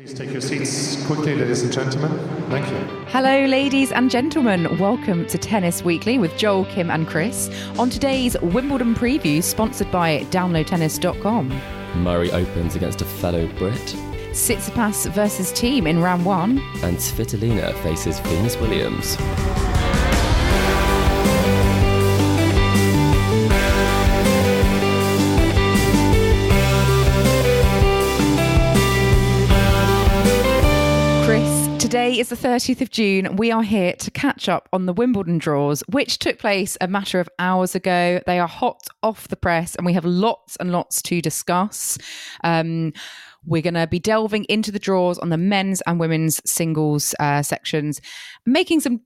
Please take your seats quickly, ladies and gentlemen. Thank you. Hello, ladies and gentlemen. Welcome to Tennis Weekly with Joel, Kim, and Chris. On today's Wimbledon preview, sponsored by DownloadTennis.com. Murray opens against a fellow Brit. Tsitsipas versus Thiem in round one. And Svitolina faces Venus Williams. Today is the 30th of June. We are here to catch up on the Wimbledon draws, which took place a matter of hours ago. They are hot off the press, and we have lots and lots to discuss. Um, we're going to be delving into the draws on the men's and women's singles uh, sections, making some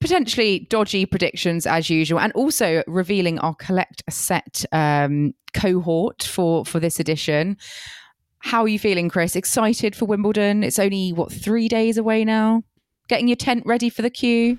potentially dodgy predictions as usual, and also revealing our collect a set um, cohort for for this edition. How are you feeling, Chris? Excited for Wimbledon? It's only what three days away now. Getting your tent ready for the queue.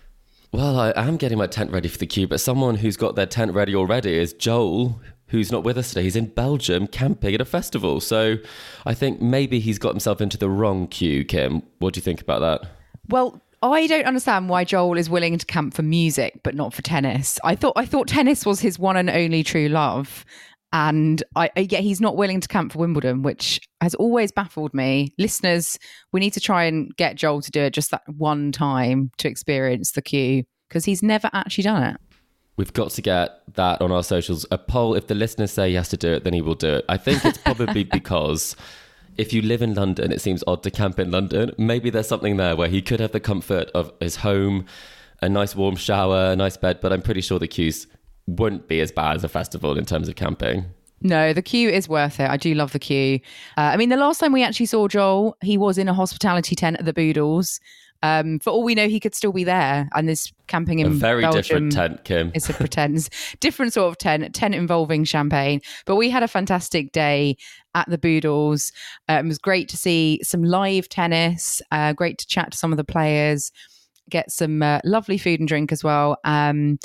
Well, I am getting my tent ready for the queue, but someone who's got their tent ready already is Joel, who's not with us today. He's in Belgium camping at a festival. So I think maybe he's got himself into the wrong queue, Kim. What do you think about that? Well, I don't understand why Joel is willing to camp for music but not for tennis. I thought I thought tennis was his one and only true love. And I, I yeah, he's not willing to camp for Wimbledon, which has always baffled me. Listeners, we need to try and get Joel to do it just that one time to experience the queue because he's never actually done it. We've got to get that on our socials. A poll. If the listeners say he has to do it, then he will do it. I think it's probably because if you live in London, it seems odd to camp in London. Maybe there's something there where he could have the comfort of his home, a nice warm shower, a nice bed. But I'm pretty sure the queues wouldn't be as bad as a festival in terms of camping. No, the queue is worth it. I do love the queue. Uh, I mean, the last time we actually saw Joel, he was in a hospitality tent at the Boodles. Um, for all we know, he could still be there, and this camping in a very Belgium different tent, Kim. It's a pretense, different sort of tent, tent involving champagne. But we had a fantastic day at the Boodles. Uh, it was great to see some live tennis. Uh, great to chat to some of the players, get some uh, lovely food and drink as well. Um,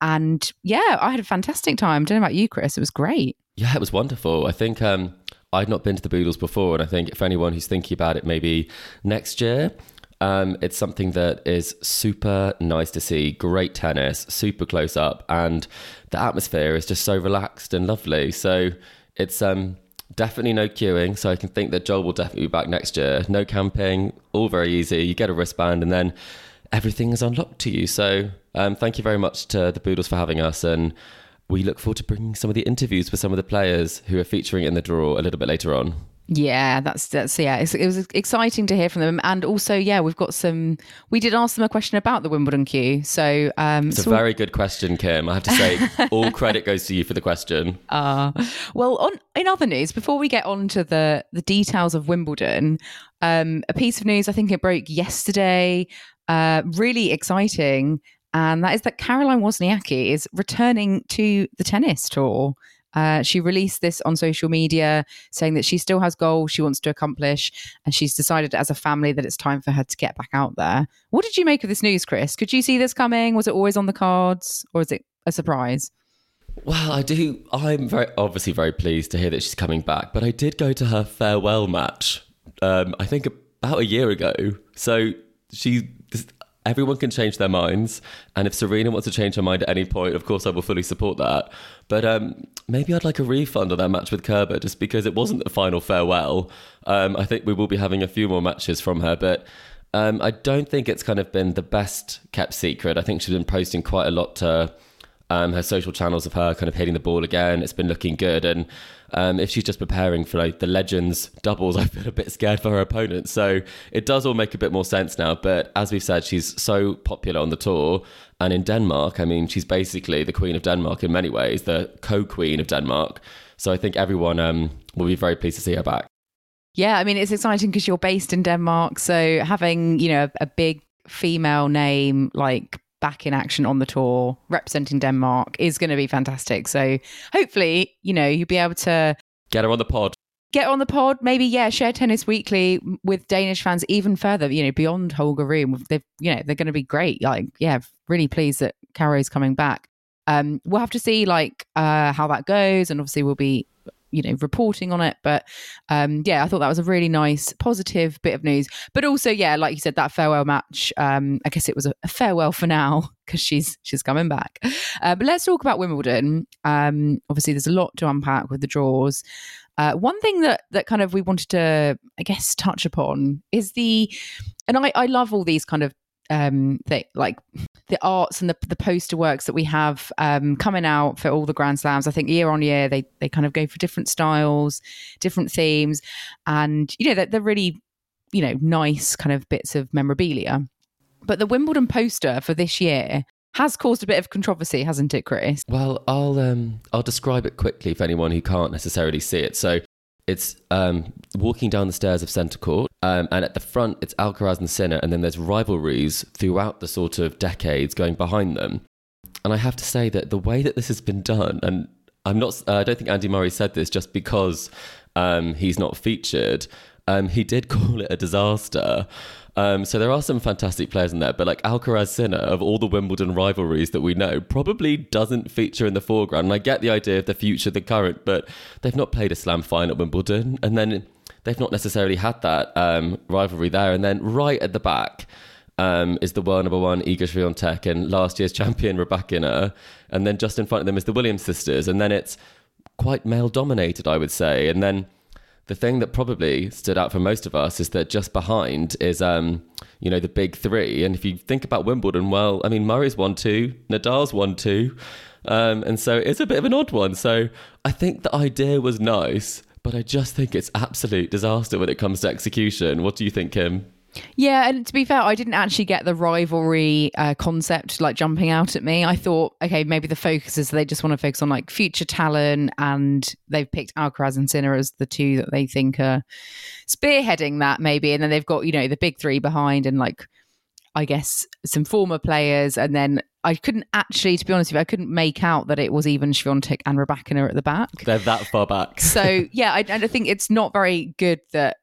and yeah, I had a fantastic time. Don't know about you, Chris. It was great. Yeah, it was wonderful. I think um, I'd not been to the Boodles before, and I think for anyone who's thinking about it, maybe next year. Um, it's something that is super nice to see. Great tennis, super close up, and the atmosphere is just so relaxed and lovely. So it's um, definitely no queuing. So I can think that Joel will definitely be back next year. No camping, all very easy. You get a wristband, and then everything is unlocked to you. So um, thank you very much to the Boodles for having us, and we look forward to bringing some of the interviews with some of the players who are featuring in the draw a little bit later on. Yeah, that's that's yeah. it was exciting to hear from them, and also yeah, we've got some. We did ask them a question about the Wimbledon queue, so um, it's so a very good question, Kim. I have to say, all credit goes to you for the question. Uh, well, on in other news, before we get on to the the details of Wimbledon, um, a piece of news I think it broke yesterday. Uh, really exciting, and that is that Caroline Wozniacki is returning to the tennis tour. Uh, she released this on social media saying that she still has goals she wants to accomplish, and she's decided as a family that it's time for her to get back out there. What did you make of this news, Chris? Could you see this coming? Was it always on the cards, or is it a surprise? Well, I do. I'm very obviously very pleased to hear that she's coming back, but I did go to her farewell match. Um, I think about a year ago. So she everyone can change their minds. And if Serena wants to change her mind at any point, of course, I will fully support that. But um, maybe I'd like a refund on that match with Kerber just because it wasn't the final farewell. Um, I think we will be having a few more matches from her, but. Um, I don't think it's kind of been the best kept secret. I think she's been posting quite a lot to um, her social channels of her kind of hitting the ball again. It's been looking good. And um, if she's just preparing for like the Legends doubles, I feel a bit scared for her opponent. So it does all make a bit more sense now. But as we've said, she's so popular on the tour. And in Denmark, I mean, she's basically the queen of Denmark in many ways, the co queen of Denmark. So I think everyone um, will be very pleased to see her back. Yeah, I mean, it's exciting because you're based in Denmark. So having, you know, a big female name like back in action on the tour representing Denmark is going to be fantastic. So hopefully, you know, you'll be able to get her on the pod. Get on the pod, maybe yeah. Share tennis weekly with Danish fans even further. You know, beyond Holger Rune, they've you know they're going to be great. Like yeah, really pleased that Caro's coming back. Um, we'll have to see like uh, how that goes, and obviously we'll be you know reporting on it. But um yeah i thought that was a really nice positive bit of news. But also yeah like you said that farewell match um i guess it was a, farewell for now because she's she's coming back. Uh, but let's talk about wimbledon. Um obviously there's a lot to unpack with the draws. Uh, one thing that that kind of we wanted to i guess touch upon is the and i i love all these kind of um they like the arts and the, the poster works that we have um, coming out for all the grand slams i think year on year they they kind of go for different styles different themes and you know they're, they're really you know nice kind of bits of memorabilia but the wimbledon poster for this year has caused a bit of controversy, hasn't it, Chris? Well, I'll um, I'll describe it quickly for anyone who can't necessarily see it. So it's um, walking down the stairs of centre court, um, and at the front it's Alcaraz and Sinner, and then there's rivalries throughout the sort of decades going behind them. And I have to say that the way that this has been done, and I'm not, uh, I don't think Andy Murray said this just because um, he's not featured. Um, he did call it a disaster. Um, so there are some fantastic players in there, but like Alcaraz Sinner, of all the Wimbledon rivalries that we know, probably doesn't feature in the foreground. And I get the idea of the future, the current, but they've not played a slam final at Wimbledon. And then they've not necessarily had that um, rivalry there. And then right at the back, um, is the world number one Iga Swiatek and last year's champion Rybakina, and then just in front of them is the Williams sisters, and then it's quite male dominated, I would say, and then the thing that probably stood out for most of us is that just behind is, um, you know, the big three. And if you think about Wimbledon, well, I mean, Murray's won two, Nadal's won two. Um, and so it's a bit of an odd one. So I think the idea was nice, but I just think it's absolute disaster when it comes to execution. What do you think, Kim? Yeah, and to be fair, I didn't actually get the rivalry uh, concept like jumping out at me. I thought, okay, maybe the focus is they just want to focus on like future talent, and they've picked Alcaraz and Sinner as the two that they think are spearheading that, maybe, and then they've got you know the big three behind, and like I guess some former players, and then I couldn't actually, to be honest with you, I couldn't make out that it was even Swiatek and Rybakina at the back. They're that far back. so yeah, I, and I think it's not very good that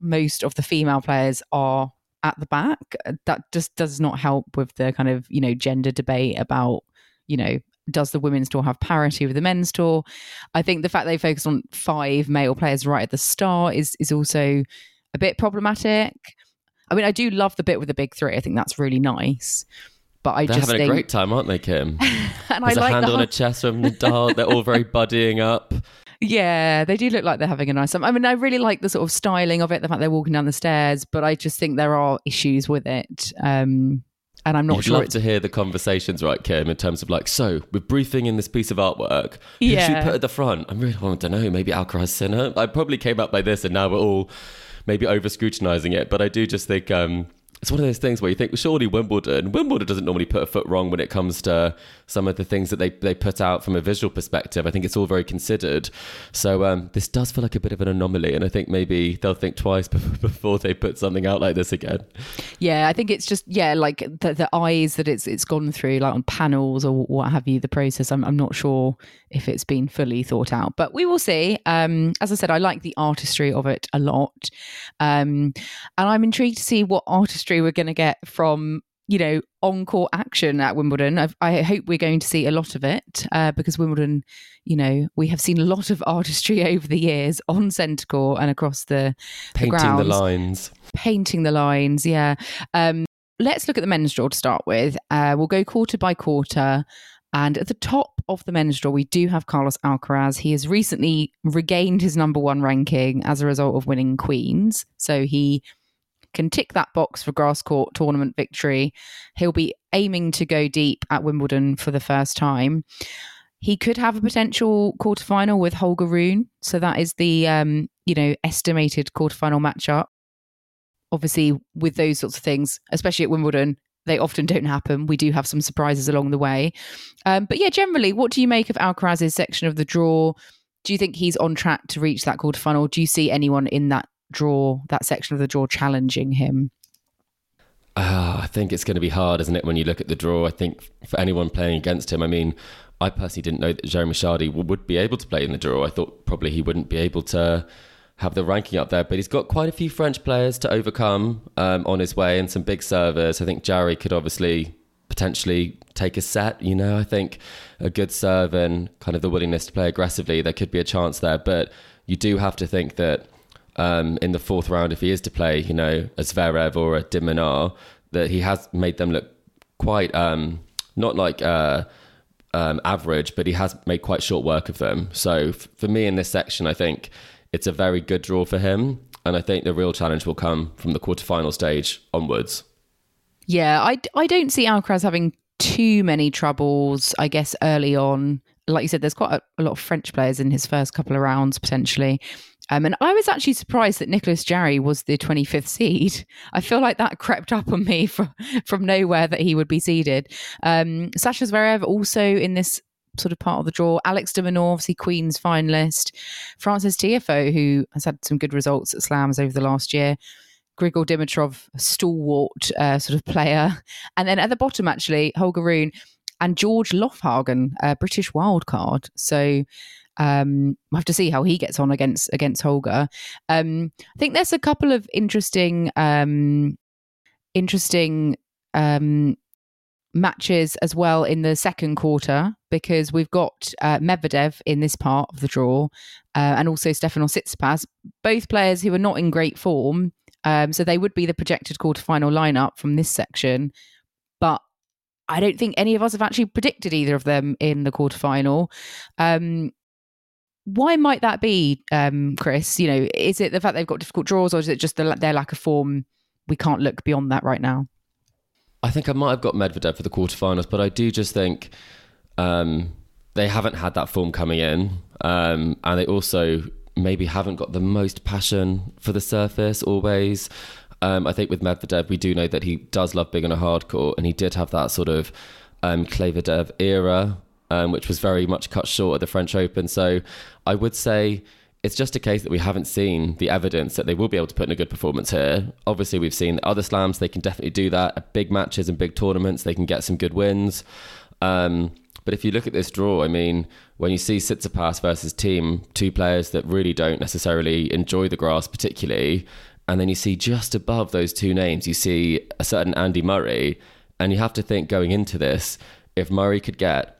most of the female players are at the back. That just does not help with the kind of, you know, gender debate about, you know, does the women's tour have parity with the men's tour? I think the fact they focus on five male players right at the start is is also a bit problematic. I mean, I do love the bit with the big three. I think that's really nice. But I They're just having think, a great time, aren't they, Kim? and There's I a like hand the on a chest from Nadal. They're all very buddying up. Yeah, they do look like they're having a nice time. I mean, I really like the sort of styling of it, the fact they're walking down the stairs, but I just think there are issues with it. Um, and I'm not You'd sure. love to hear the conversations, right, Kim, in terms of like, so we're briefing in this piece of artwork. Who should Yeah. put at the front? I really want to know. Maybe Alcaraz Sinner. I probably came up by this, and now we're all maybe over scrutinizing it. But I do just think um, it's one of those things where you think, surely Wimbledon, Wimbledon doesn't normally put a foot wrong when it comes to some of the things that they, they put out from a visual perspective. I think it's all very considered. So um, this does feel like a bit of an anomaly, and I think maybe they'll think twice before they put something out like this again. yeah, I think it's just yeah, like the, the eyes that it's it's gone through, like on panels or what have you. The process, I'm I'm not sure if it's been fully thought out, but we will see. Um, as I said, I like the artistry of it a lot, um, and I'm intrigued to see what artistry we're going to get from you know on-court action at Wimbledon. I've, I hope we're going to see a lot of it uh, because Wimbledon, you know, we have seen a lot of artistry over the years on centre court and across the Painting the grounds lines. painting the lines. Yeah. Um, let's look at the men's draw to start with. Uh, we'll go quarter by quarter. And at the top of the men's draw, we do have Carlos Alcaraz. He has recently regained his number one ranking as a result of winning Queens. So he can tick that box for grass court tournament victory. He'll be aiming to go deep at Wimbledon for the first time. He could have a potential quarterfinal with Holger Rune. So that is the um, you know estimated quarterfinal matchup. Obviously, with those sorts of things, especially at Wimbledon, they often don't happen. We do have some surprises along the way. Um, but yeah, generally, what do you make of Alcaraz's section of the draw? Do you think he's on track to reach that quarterfinal? Do you see anyone in that draw, that section of the draw, challenging him? Uh, I think it's going to be hard, isn't it, when you look at the draw? I think for anyone playing against him, I mean, I personally didn't know that Jeremy Chardy would be able to play in the draw. I thought probably he wouldn't be able to have the ranking up there, but he's got quite a few French players to overcome um, on his way and some big servers. I think Jarry could obviously potentially take a set. You know, I think a good serve and kind of the willingness to play aggressively, there could be a chance there. But you do have to think that um, in the fourth round, if he is to play, you know, a Zverev or a de Minaur, that he has made them look quite um, not like. Uh, um, average, but he has made quite short work of them. So f- for me in this section, I think it's a very good draw for him. And I think the real challenge will come from the quarterfinal stage onwards. Yeah, I, I don't see Alcaraz having too many troubles, I guess, early on. Like you said, there's quite a, a lot of French players in his first couple of rounds, potentially. Um, and I was actually surprised that Nicholas Jarry was the 25th seed. I feel like that crept up on me from, from nowhere that he would be seeded. Um, Sasha Zverev also in this sort of part of the draw. Alex de Minaur, obviously Queen's finalist. Frances Tiafoe, who has had some good results at slams over the last year. Grigor Dimitrov, a stalwart uh, sort of player. And then at the bottom, actually, Holger Rune and George Loffhagen, a British wildcard. So um, we'll have to see how he gets on against against Holger. Um, I think there's a couple of interesting um, interesting um, matches as well in the second quarter because we've got uh, Medvedev in this part of the draw uh, and also Stefano Tsitsipas, both players who are not in great form. Um, so they would be the projected quarterfinal lineup from this section, but I don't think any of us have actually predicted either of them in the quarterfinal. Um, why might that be, um, Chris? You know, is it the fact they've got difficult draws, or is it just the, their lack of form? We can't look beyond that right now. I think I might have got Medvedev for the quarterfinals, but I do just think um, they haven't had that form coming in, um, and they also maybe haven't got the most passion for the surface always. Um, I think with Medvedev, we do know that he does love big on a hard court, and he did have that sort of um, Clayvedev era, um, which was very much cut short at the French Open. So I would say it's just a case that we haven't seen the evidence that they will be able to put in a good performance here. Obviously, we've seen other slams; they can definitely do that at big matches and big tournaments. They can get some good wins. Um, but if you look at this draw, I mean, when you see Tsitsipas versus Thiem, two players that really don't necessarily enjoy the grass particularly, and then you see just above those two names, you see a certain Andy Murray, and you have to think going into this, if Murray could get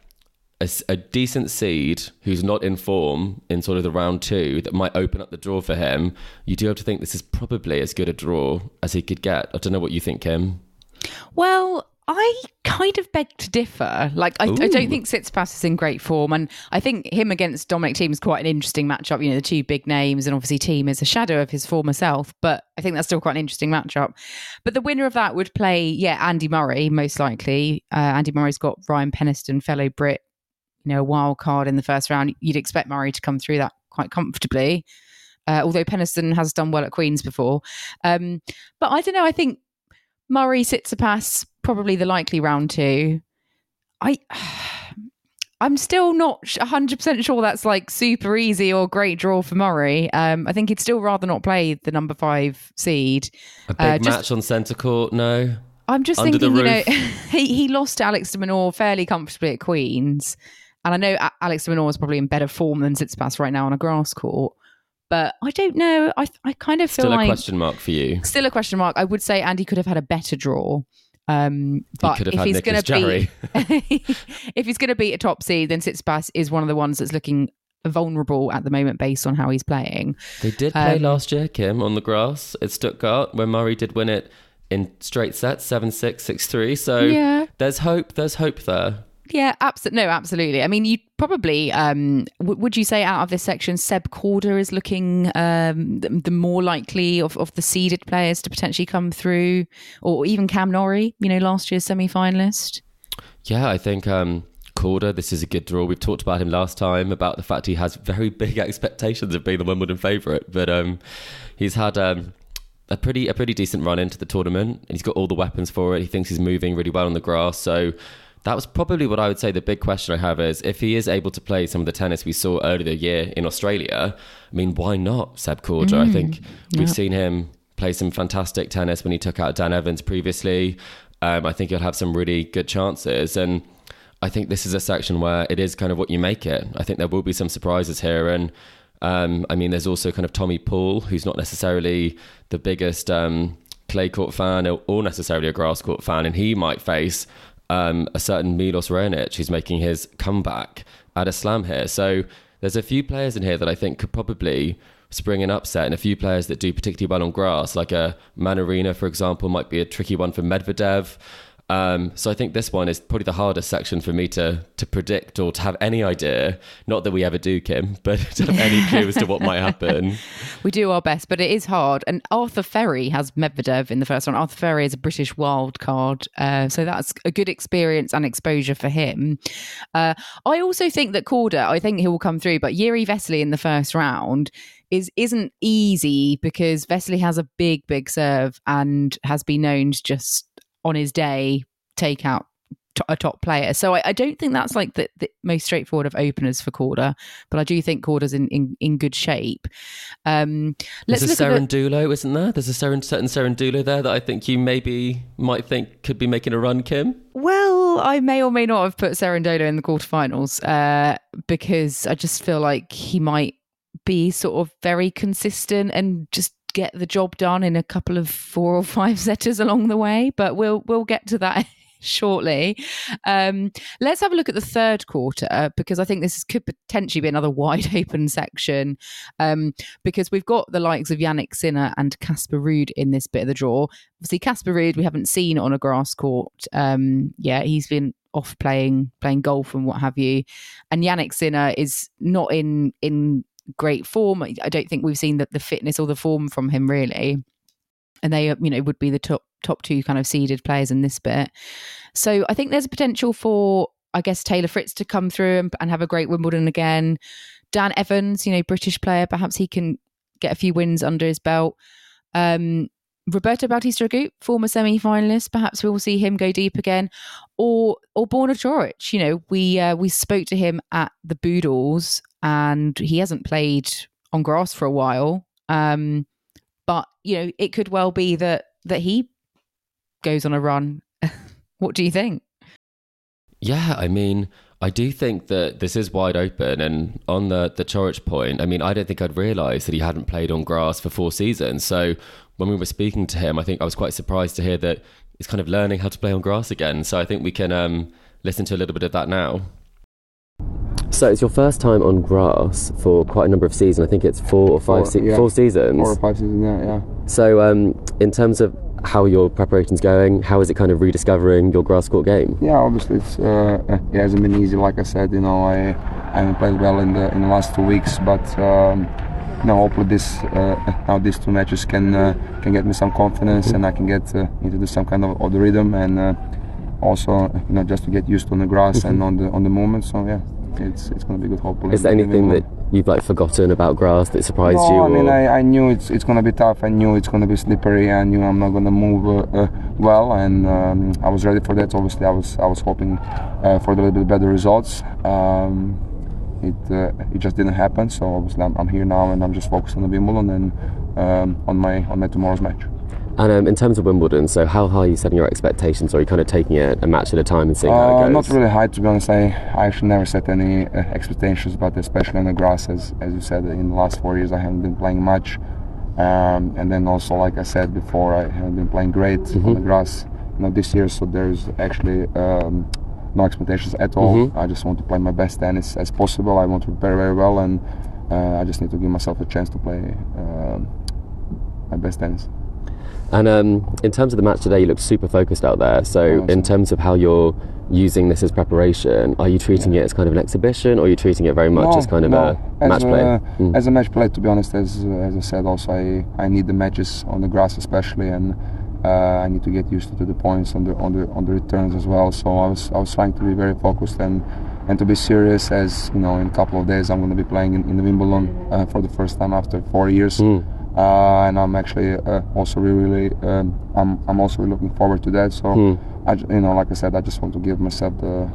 a, a, decent seed who's not in form in sort of the round two that might open up the draw for him, you do have to think this is probably as good a draw as he could get. I don't know what you think, Kim. Well, I kind of beg to differ. Like, I, I, don't think Tsitsipas is in great form, and I think him against Dominic Thiem is quite an interesting matchup. You know, the two big names, and obviously Thiem is a shadow of his former self, but I think that's still quite an interesting matchup. But the winner of that would play, yeah, Andy Murray most likely. Uh, Andy Murray's got Ryan Peniston, fellow Brit, you know, a wild card in the first round. You'd expect Murray to come through that quite comfortably. Uh, although Peniston has done well at Queens before, um, but I don't know. I think Murray Tsitsipas probably the likely round two. I I'm still not 100% sure that's like super easy or great draw for Murray. Um, I think he'd still rather not play the number five seed. A big uh, just, match on centre court, no? I'm just Under thinking, you know, he, he lost to Alex de Minaur fairly comfortably at Queens. And I know Alex de Minaur is probably in better form than Tsitsipas right now on a grass court. But I don't know. I I kind of feel still like a question mark for you. Still a question mark. I would say Andy could have had a better draw. Um, but he if he's going to be, if he's going to beat a top seed, then Tsitsipas is one of the ones that's looking vulnerable at the moment based on how he's playing. They did play um, last year, Kim, on the grass at Stuttgart, where Murray did win it in straight sets, 7 6, 6 3. So yeah. there's hope. There's hope there. Yeah, absolutely. No, absolutely. I mean, you probably um, w- would you say out of this section, Seb Korda is looking um, the, the, more likely of, of the seeded players to potentially come through, or even Cam Norrie, you know, last year's semi finalist. Yeah, I think um, Korda, this is a good draw. We've talked about him last time about the fact he has very big expectations of being the Wimbledon favourite, but um, he's had um, a pretty a pretty decent run into the tournament. And he's got all the weapons for it. He thinks he's moving really well on the grass, so that was probably what I would say the big question I have is if he is able to play some of the tennis we saw earlier the year in Australia, I mean, why not Seb Korda? Mm, I think we've seen him play some fantastic tennis when he took out Dan Evans previously. Um, I think he'll have some really good chances. And I think this is a section where it is kind of what you make it. I think there will be some surprises here. And um, I mean, there's also kind of Tommy Paul, who's not necessarily the biggest um, clay court fan or necessarily a grass court fan, and he might face um, a certain Milos Raonic who's making his comeback at a slam here. So there's a few players in here that I think could probably spring an upset, and a few players that do particularly well on grass, like a Mannarino, for example, might be a tricky one for Medvedev. Um, so I think this one is probably the hardest section for me to to predict or to have any idea. Not that we ever do, Kim, but to have any clue as to what might happen. We do our best, but it is hard. And Arthur Fery has Medvedev in the first one. Arthur Fery is a British wild card, uh, so that's a good experience and exposure for him. Uh, I also think that Korda, I think he will come through, but Jiri Vesely in the first round is isn't easy because Vesely has a big, big serve and has been known to just on his day take out a top player. So I, I, don't think that's like the, the, most straightforward of openers for Korda, but I do think Korda's in, in, in good shape. Um, let's There's a Cerundolo, isn't there? There's a certain Cerundolo there that I think you maybe might think could be making a run, Kim. Well, I may or may not have put Cerundolo in the quarterfinals uh, because I just feel like he might be sort of very consistent and just get the job done in a couple of four or five setters along the way, but we'll we'll get to that shortly. Um, let's have a look at the third quarter because I think this could potentially be another wide open section um, because we've got the likes of Jannik Sinner and Casper Ruud in this bit of the draw. Obviously, Casper Ruud we haven't seen on a grass court. Um, yeah, he's been off playing playing golf and what have you, and Jannik Sinner is not in in great form. I don't think we've seen the, the fitness or the form from him really. And they, you know, would be the top top two kind of seeded players in this bit. So I think there's a potential for, I guess, Taylor Fritz to come through and, and have a great Wimbledon again. Dan Evans, you know, British player, perhaps he can get a few wins under his belt. Um, Roberto Bautista Agut, former semi-finalist, perhaps we will see him go deep again, or or Borna Coric. You know, we uh, we spoke to him at the Boodles, and he hasn't played on grass for a while. Um, but you know, it could well be that that he goes on a run. what do you think? Yeah, I mean, I do think that this is wide open. And on the the Coric point, I mean, I don't think I'd realised that he hadn't played on grass for four seasons. So when we were speaking to him, I think I was quite surprised to hear that he's kind of learning how to play on grass again. So I think we can um, listen to a little bit of that now. So it's your first time on grass for quite a number of seasons. I think it's four or five, four, se- yeah. four seasons. Four or five seasons, yeah. yeah. So um, in terms of how your preparation's going, how is it kind of rediscovering your grass court game? Yeah, obviously it's uh, it hasn't been easy. Like I said, you know, I, I haven't played well in the in the last two weeks, but. Um, hopefully this uh, now these two matches can uh, can get me some confidence mm-hmm. and I can get uh, into some kind of, of the rhythm and uh, also you know just to get used on the grass mm-hmm. and on the on the moment. So yeah, it's it's going to be good. Hopefully. Is there anything that you've like forgotten about grass that surprised no, you? I mean, I, I knew it's it's going to be tough. I knew it's going to be slippery. I knew I'm not going to move uh, uh, well, and um, I was ready for that. Obviously, I was I was hoping uh, for a little bit better results. Um, it uh, it just didn't happen. So obviously, I'm, I'm, here now, and I'm just focused on the Wimbledon and um, on my on my tomorrow's match. And um, in terms of Wimbledon, so how high are you setting your expectations, or are you kind of taking it a match at a time and seeing uh, how it uh, goes? Not really high, to be honest. I, I actually never set any uh, expectations, but especially on the grass, as, as you said, in the last four years I haven't been playing much. Um, and then also, like I said before, I haven't been playing great mm-hmm. on the grass you know, this year, so there's actually um, no expectations at all. Mm-hmm. I just want to play my best tennis as possible. I want to prepare very well, and uh, I just need to give myself a chance to play uh, my best tennis. And um, in terms of the match today, you look super focused out there. So, in terms of how you're using this as preparation, are you treating it as kind of an exhibition, or are you treating it very much No, as kind of no. a As match play? a- As a match play, to be honest, as as I said, also I, I need the matches on the grass especially, and uh, I need to get used to the points on the on the on the returns as well. So I was I was trying to be very focused and and to be serious. As you know, in a couple of days I'm going to be playing in, in the Wimbledon uh, for the first time after four years. Uh, and I'm actually uh, also really, really um, I'm, I'm also really looking forward to that. So, I, j- you know, like I said, I just want to give myself the,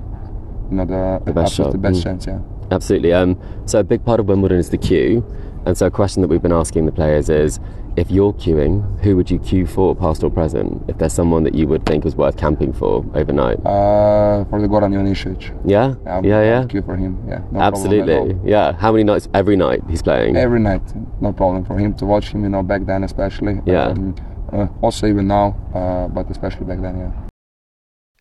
you know, the, The best shot. best Mm. chance. Yeah. Absolutely. Um, so a big part of Wimbledon is the queue, and so a question that we've been asking the players is, if you're queuing, who would you queue for, past or present? If there's someone that you would think was worth camping for overnight. Uh, for the Goran Ivanišević. yeah, yeah, yeah. queue for him. Yeah, no Absolutely. Yeah. How many nights? Every night he's playing. Every night, no problem for him to watch him. You know, back then especially. Yeah. Um, uh, also even now, uh, but especially back then. Yeah.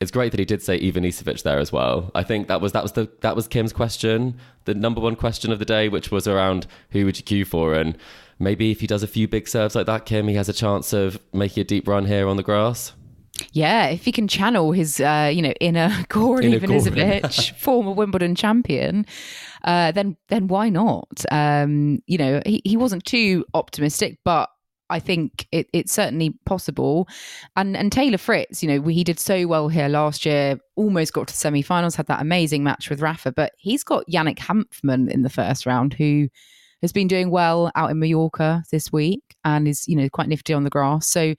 It's great that he did say Ivanisevic there as well. I think that was that was the that was Kim's question, the number one question of the day, which was around who would you queue for, and maybe if he does a few big serves like that, Kim, he has a chance of making a deep run here on the grass. Yeah, if he can channel his, uh, you know, inner Goran Inner Goran. Ivanisevic, former Wimbledon champion, uh, then then why not? Um, you know, he, he wasn't too optimistic, but I think it, it's certainly possible. And and Taylor Fritz, you know, he did so well here last year, almost got to the semi-finals, had that amazing match with Rafa, but he's got Yannick Hanfmann in the first round, who has been doing well out in Mallorca this week and is, you know, quite nifty on the grass. So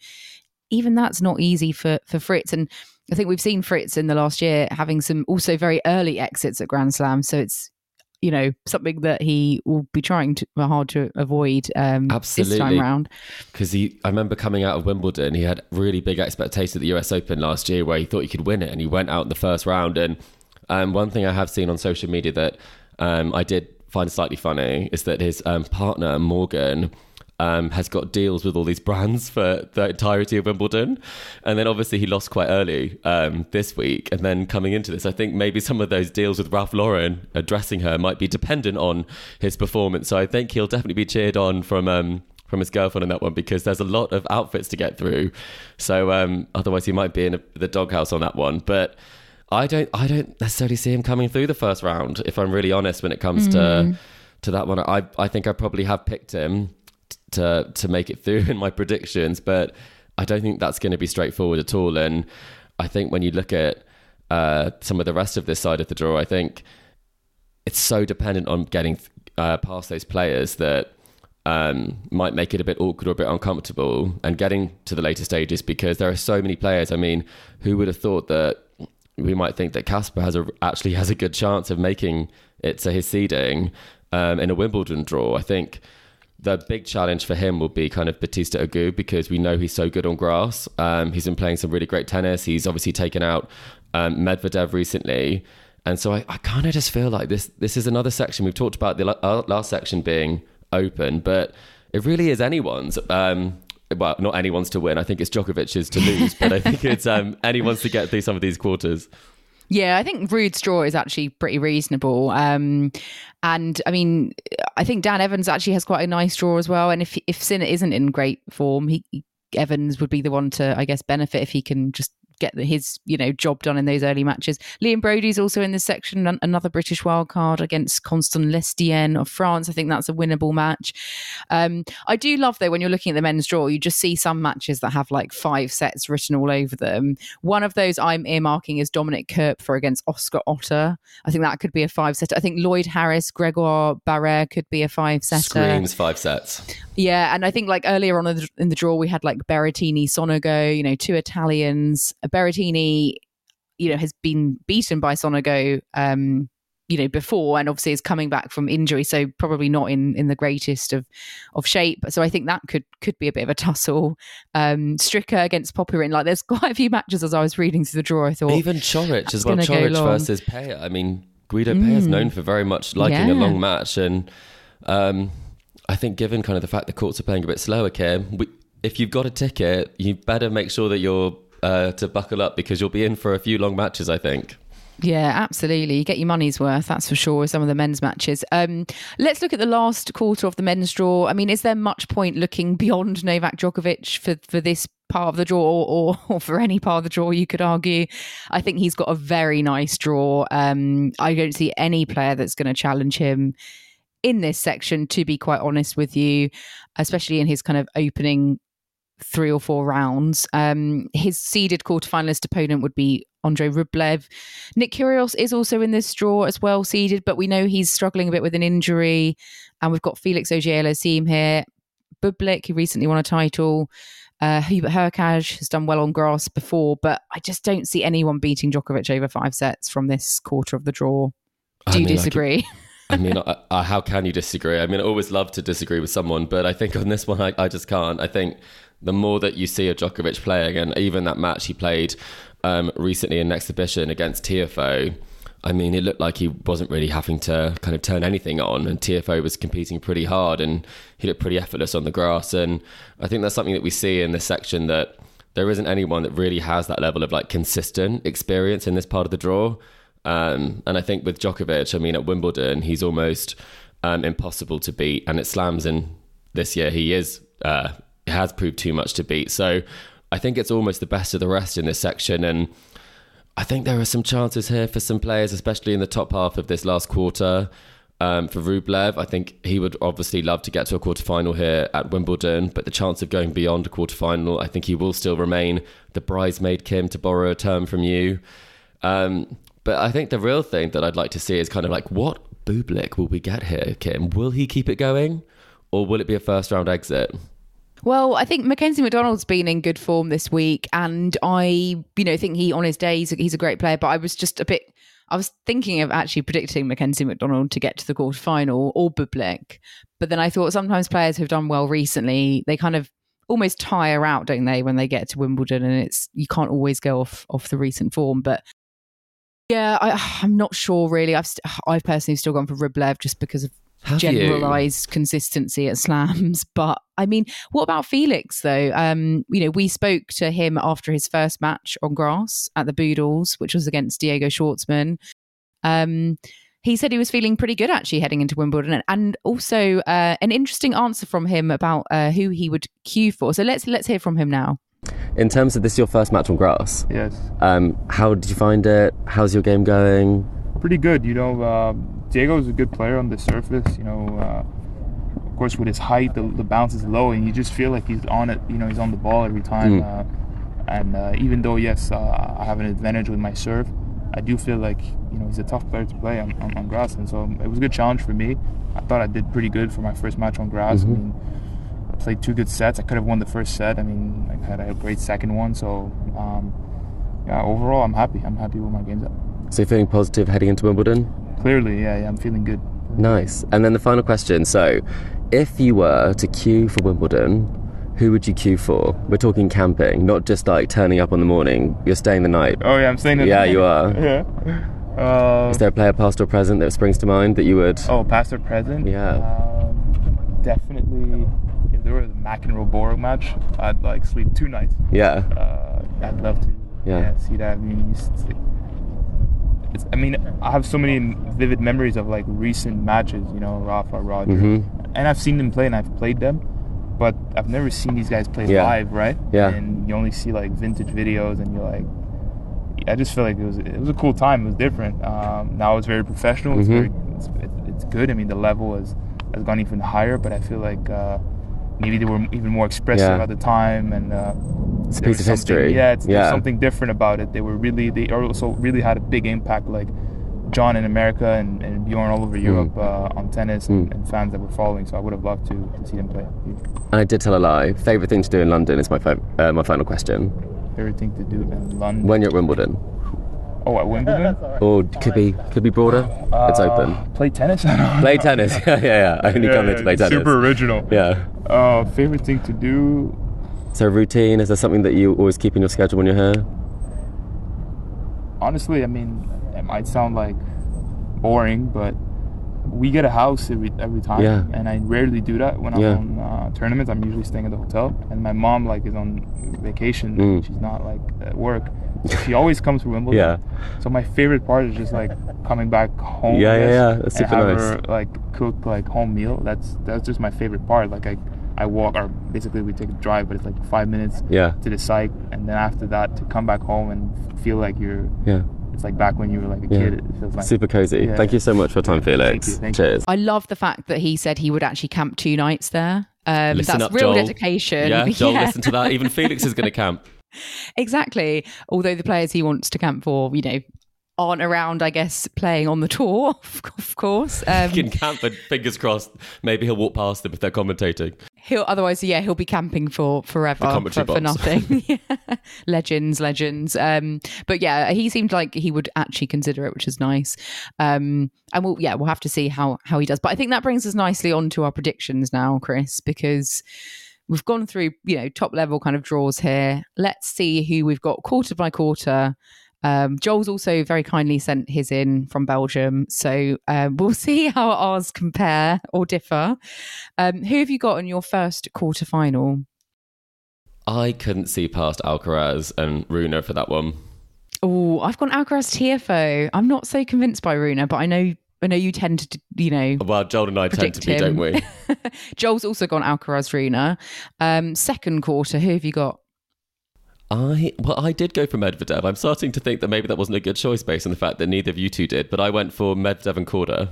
even that's not easy for for Fritz. And I think we've seen Fritz in the last year having some also very early exits at Grand Slam. So it's you know something that he will be trying to hard to avoid um, this time Absolutely. round. Because he, I remember coming out of Wimbledon, he had really big expectations at the US Open last year, where he thought he could win it, and he went out in the first round. And um, one thing I have seen on social media that um, I did find slightly funny is that his um, partner Morgan. Um, has got deals with all these brands for the entirety of Wimbledon, and then obviously he lost quite early um, this week. And then coming into this, I think maybe some of those deals with Ralph Lauren addressing her might be dependent on his performance. So I think he'll definitely be cheered on from um, from his girlfriend in that one because there's a lot of outfits to get through. So um, otherwise, he might be in a, the doghouse on that one. But I don't, I don't necessarily see him coming through the first round. If I'm really honest, when it comes to to that one, I I think I probably have picked him to to make it through in my predictions, but I don't think that's going to be straightforward at all. And I think when you look at uh, some of the rest of this side of the draw, I think it's so dependent on getting uh, past those players that um, might make it a bit awkward or a bit uncomfortable and getting to the later stages because there are so many players. I mean, who would have thought that we might think that Casper has a, actually has a good chance of making it to his seeding um, in a Wimbledon draw? I think the big challenge for him will be kind of Bautista Agut because we know he's so good on grass. Um, he's been playing some really great tennis. He's obviously taken out um, Medvedev recently. And so I, I kind of just feel like this this is another section. We've talked about the uh, last section being open, but it really is anyone's. Um, well, not anyone's to win. I think it's Djokovic's to lose, but I think it's um, anyone's to get through some of these quarters. Yeah, I think Ruud's draw is actually pretty reasonable. Um, and I mean, I think Dan Evans actually has quite a nice draw as well. And if if Sinner isn't in great form, he Evans would be the one to, I guess, benefit if he can just get his you know job done in those early matches. Liam Broady's also in this section, another British wild card against Constant Lestienne of France. I think that's a winnable match. Um, I do love though when you're looking at the men's draw, you just see some matches that have like five sets written all over them. One of those I'm earmarking is Dominic Koepfer against Oscar Otte. I think that could be a five setter. I think Lloyd Harris, Gregoire Barrère could be a five setter. Screams five sets. Yeah, and I think like earlier on in the, in the draw we had like Berrettini, Sonego, you know, two Italians. Berrettini, you know, has been beaten by Sonego, um, you know, before, and obviously is coming back from injury, so probably not in in the greatest of of shape. So I think that could could be a bit of a tussle. Um, Stricker against Popyrin, like there's quite a few matches as I was reading through the draw. I thought Even Coric as well. Coric versus Pella. I mean, Guido Pella is known for very much liking a long match, and um, I think given kind of the fact the courts are playing a bit slower, Kim, we, if you've got a ticket, you better make sure that you're uh, to buckle up because you'll be in for a few long matches. I think. Yeah, absolutely. You get your money's worth, that's for sure, some of the men's matches. Um, let's look at the last quarter of the men's draw. I mean, is there much point looking beyond Novak Djokovic for, for this part of the draw or, or for any part of the draw, you could argue? I think he's got a very nice draw. Um, I don't see any player that's going to challenge him in this section, to be quite honest with you, especially in his kind of opening three or four rounds. Um, his seeded quarterfinalist opponent would be Andre Rublev. Nick Kyrgios is also in this draw as well, seeded, but we know he's struggling a bit with an injury. And we've got Felix Auger-Aliassime here, Bublik, who recently won a title. Uh, Hubert Hurkacz has done well on grass before, but I just don't see anyone beating Djokovic over five sets from this quarter of the draw. Do I you mean, disagree? I mean, I, I, how can you disagree? I mean, I always love to disagree with someone, but I think on this one, I, I just can't. I think the more that you see a Djokovic playing, and even that match he played um, recently in an exhibition against Tiafoe, I mean, it looked like he wasn't really having to kind of turn anything on, and Tiafoe was competing pretty hard, and he looked pretty effortless on the grass. And I think that's something that we see in this section that there isn't anyone that really has that level of like consistent experience in this part of the draw. Um, and I think with Djokovic, I mean, at Wimbledon, he's almost um, impossible to beat, and at Slams in this year, he is uh, has proved too much to beat. So I think it's almost the best of the rest in this section, and I think there are some chances here for some players, especially in the top half of this last quarter. Um, for Rublev, I think he would obviously love to get to a quarterfinal here at Wimbledon, but the chance of going beyond a quarterfinal, I think he will still remain the bridesmaid Kim, to borrow a term from you. Um, but I think the real thing that I'd like to see is kind of like what Bublik will we get here, Kim? Will he keep it going, or will it be a first round exit? Well, I think Mackenzie McDonald's been in good form this week, and I, you know, think he on his day he's a, he's a great player. But I was just a bit, I was thinking of actually predicting Mackenzie McDonald to get to the quarterfinal or Bublik, but then I thought sometimes players who've done well recently, they kind of almost tire out, don't they, when they get to Wimbledon, and it's you can't always go off off the recent form, but. Yeah, I, I'm not sure really. I've st- I've personally still gone for Rublev just because of Have you? generalized consistency at slams. But I mean, what about Felix though? Um, you know, we spoke to him after his first match on grass at the Boodles, which was against Diego Schwartzman. Um, he said he was feeling pretty good actually heading into Wimbledon, and, and also uh, an interesting answer from him about uh, who he would queue for. So let's let's hear from him now. In terms of this, your first match on grass. Yes, Um, how did you find it? How's your game going? Pretty good. You know, uh, Diego's a good player on the surface. You know, uh, of course with his height, the, the bounce is low, and you just feel like he's on it. You know, he's on the ball every time. Mm. Uh, and uh, even though yes, uh, I have an advantage with my serve, I do feel like you know he's a tough player to play on, on, on grass, and so it was a good challenge for me. I thought I did pretty good for my first match on grass. I mean, I played two good sets. I could have won the first set. I mean, I had a great second one. So um, yeah, overall, I'm happy. I'm happy with my games. Up. So you're feeling positive heading into Wimbledon? Clearly, yeah, yeah, I'm feeling good. Nice. And then the final question. So, if you were to queue for Wimbledon, who would you queue for? We're talking camping, not just like turning up on the morning. You're staying the night. Oh yeah, I'm saying that. Yeah, you are. Yeah. Uh, Is there a player, past or present, that springs to mind that you would? oh, past or present? Yeah. Um, definitely. If there was a McEnroe Borg match, I'd like sleep two nights. Yeah. Uh, I'd love to. Yeah. see that. I mean, it's, I mean, I have so many vivid memories of like recent matches. You know, Rafa, Roger, Mhm. and I've seen them play and I've played them, but I've never seen these guys play Yeah. live, right? Yeah. And you only see like vintage videos, and you're like, I just feel like it was it was a cool time. It was different. Um, now it's very professional. It's Mhm. very it's, it, it's good. I mean, the level has has gone even higher, but I feel like uh, maybe they were even more expressive Yeah. at the time, and uh, It's a piece of something- history. Yeah, it's, Yeah. something different about it. They were really they also really had a big impact, like John in America and, and Bjorn all over Hmm. Europe uh, on tennis and, and fans that were following. So I would have loved to, to see them play. And I did tell a lie. Favorite thing to do in London is my uh, my final question. Favorite thing to do in London? When you're at Wimbledon, oh, at Wimbledon. or could be could be broader. it's open. Uh, play tennis. I don't know. Play tennis. yeah, yeah, yeah. I only come there to play tennis. Super original. Yeah. Uh, favorite thing to do? So routine. Is there something that you always keep in your schedule when you're here? Honestly, I mean, it might sound like boring, but we get a house every every time, Yeah. and I rarely do that when I'm Yeah. on uh, tournaments. I'm usually staying at the hotel, and my mom like is on vacation. Mm. She's not like at work. So she always comes to Wimbledon. Yeah. So my favorite part is just like coming back home. Yeah, yeah, guess, yeah. That's and super have nice. her like cook like home meal. That's that's just my favorite part. Like I I walk or basically we take a drive, but it's like five minutes Yeah. to the site, and then after that to come back home and feel like you're. Yeah. It's like back when you were like a Yeah. kid. It feels like Super cozy. Yeah. Thank you so much for your time, Thank Felix. you, thank you. Cheers. I love the fact that he said he would actually camp two nights there. Um, Listen that's up, real Joel. dedication. Yeah, Joel, listen to that. Even Felix is going to camp. exactly. Although the players he wants to camp for, you know, aren't around, I guess, playing on the tour, of course. Um, He can camp, but fingers crossed, maybe he'll walk past them if they're commentating. he'll otherwise, yeah, he'll be camping for forever for, for nothing. Yeah. Legends, legends. Um, but yeah, he seemed like he would actually consider it, which is nice. Um, and we'll, yeah, we'll have to see how how he does. But I think that brings us nicely on to our predictions now, Chris, because we've gone through you know top level kind of draws here. Let's see who we've got quarter by quarter. Um, Joel's also very kindly sent his in from Belgium, so um, we'll see how ours compare or differ. Um, who have you got in your first quarter final? I couldn't see past Alcaraz and Rune for that one. Oh, I've gone Alcaraz Tiafoe. I'm not so convinced by Rune, but I know I know you tend to, you know, Well, Joel and I tend to be, him. don't we? Joel's also gone Alcaraz Rune. Um, second quarter, who have you got? I well, I did go for Medvedev. I'm starting to think that maybe that wasn't a good choice based on the fact that neither of you two did. But I went for Medvedev and Korda.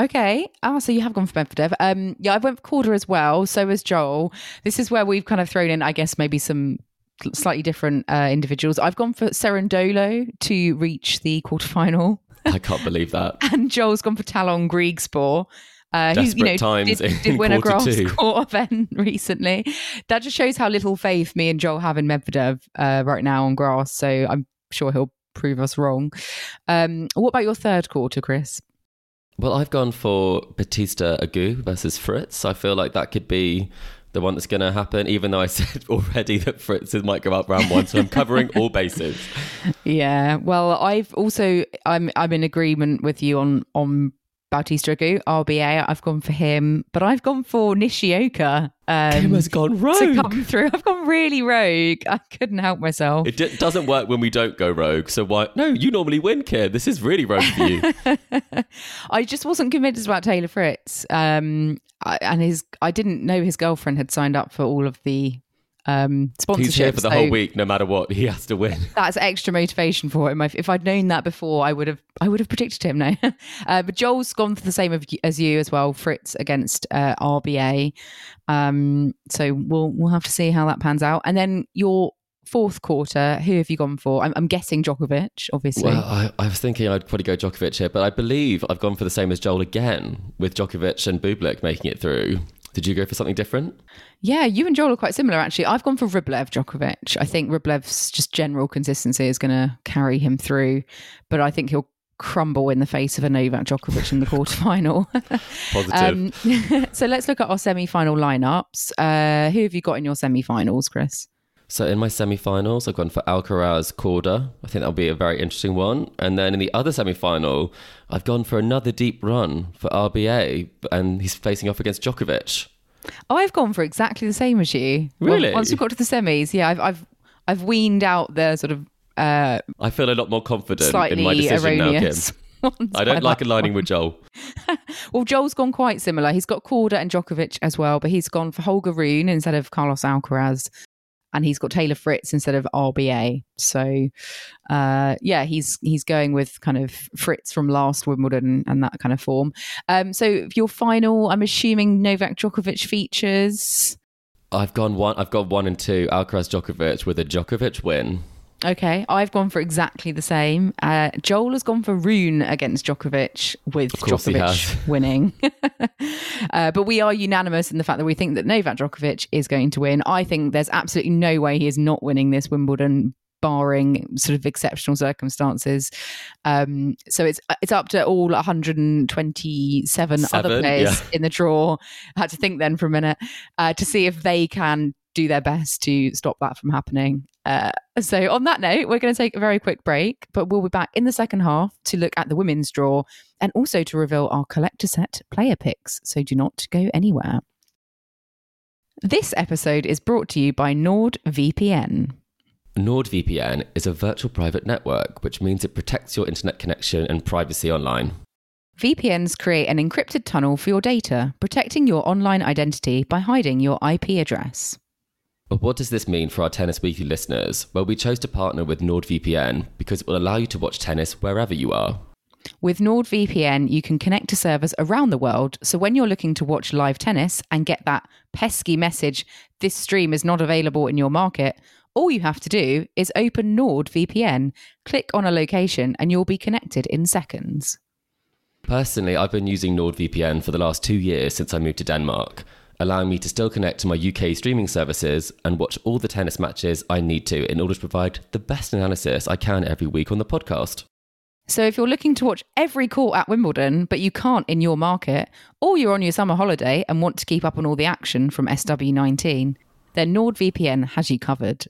Okay. Ah, so you have gone for Medvedev. Um, yeah, I went for Korda as well. So has Joel. This is where we've kind of thrown in, I guess, maybe some slightly different uh, individuals. I've gone for Cerundolo to reach the quarterfinal, I can't believe that. and Joel's gone for Tallon Griekspoor. Uh, who, you Desperate know, times did, did win a grass court event recently. That just shows how little faith me and Joel have in Medvedev uh, right now on grass. So I'm sure he'll prove us wrong. Um, what about your third quarter, Chris? Well, I've gone for Bautista Agut versus Fritz. I feel like that could be the one that's going to happen, even though I said already that Fritz might go up round one. So I'm covering all bases. Yeah. Well, I've also I'm I'm in agreement with you on on Bautista Agut, RBA. I've gone for him, but I've gone for Nishioka. Um, Kim has gone rogue. to come through. I've gone really rogue. I couldn't help myself. It d- doesn't work when we don't go rogue. So why? No, you normally win, kid. This is really rogue for you. I just wasn't convinced about Taylor Fritz. Um, I, and his I didn't know his girlfriend had signed up for all of the um sponsorships. He's here for the so whole week, no matter what. He has to win. That's extra motivation for him. If if I'd known that before, I would have I would have predicted him. No, uh, but Joel's gone for the same as you as well. Fritz against uh, RBA. Um, so we'll we'll have to see how that pans out. And then your fourth quarter, who have you gone for? I'm, I'm guessing Djokovic, obviously. Well, I, I was thinking I'd probably go Djokovic here, but I believe I've gone for the same as Joel again, with Djokovic and Bublik making it through. Did you go for something different? Yeah, you and Joel are quite similar, actually. I've gone for Rublev Djokovic. I think Rublev's just general consistency is going to carry him through, but I think he'll crumble in the face of a Novak Djokovic in the quarterfinal. Positive. um, so let's look at our semi-final lineups. Uh, who have you got in your semi-finals, Chris? So in my semi-finals, I've gone for Alcaraz Korda. I think that'll be a very interesting one. And then in the other semi-final, I've gone for another deep run for RBA, and he's facing off against Djokovic. Oh, I've gone for exactly the same as you. Really? Once we got to the semis, yeah, I've I've I've weaned out the sort of uh, I feel a lot more confident in my decision now, Kim. I don't like aligning point. with Joel. Well, Joel's gone quite similar. He's got Korda and Djokovic as well, but he's gone for Holger Rune instead of Carlos Alcaraz. And he's got Taylor Fritz instead of RBA. So, uh, yeah, he's he's going with kind of Fritz from last Wimbledon and that kind of form. Um, so, your final, I'm assuming Novak Djokovic features. I've gone one. I've got one and two. Alcaraz Djokovic with a Djokovic win. Okay, I've gone for exactly the same. Uh, Joel has gone for Rune against Djokovic with Djokovic winning. uh, but we are unanimous in the fact that we think that Novak Djokovic is going to win. I think there's absolutely no way he is not winning this Wimbledon. Barring sort of exceptional circumstances, um, so it's it's up to all 127 other players yeah. in the draw. I had to think then for a minute uh, to see if they can do their best to stop that from happening. Uh, so, on that note, we're going to take a very quick break, but we'll be back in the second half to look at the women's draw and also to reveal our Collect a Set player picks. So, do not go anywhere. This episode is brought to you by NordVPN. NordVPN is a virtual private network, which means it protects your internet connection and privacy online. VPNs create an encrypted tunnel for your data, protecting your online identity by hiding your IP address. But what does this mean for our Tennis Weekly listeners? Well, we chose to partner with NordVPN because it will allow you to watch tennis wherever you are. With NordVPN, you can connect to servers around the world. So when you're looking to watch live tennis and get that pesky message, this stream is not available in your market, all you have to do is open NordVPN, click on a location, and you'll be connected in seconds. Personally, I've been using NordVPN for the last two years since I moved to Denmark, allowing me to still connect to my UK streaming services and watch all the tennis matches I need to in order to provide the best analysis I can every week on the podcast. So if you're looking to watch every court at Wimbledon, but you can't in your market, or you're on your summer holiday and want to keep up on all the action from SW19, then NordVPN has you covered.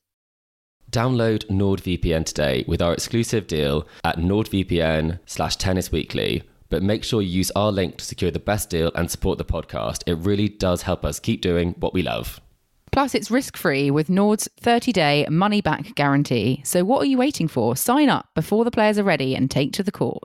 Download NordVPN today with our exclusive deal at nordvpn slash tennisweekly. But make sure you use our link to secure the best deal and support the podcast. It really does help us keep doing what we love. Plus, it's risk free with Nord's 30 day money back guarantee. So, what are you waiting for? Sign up before the players are ready and take to the court.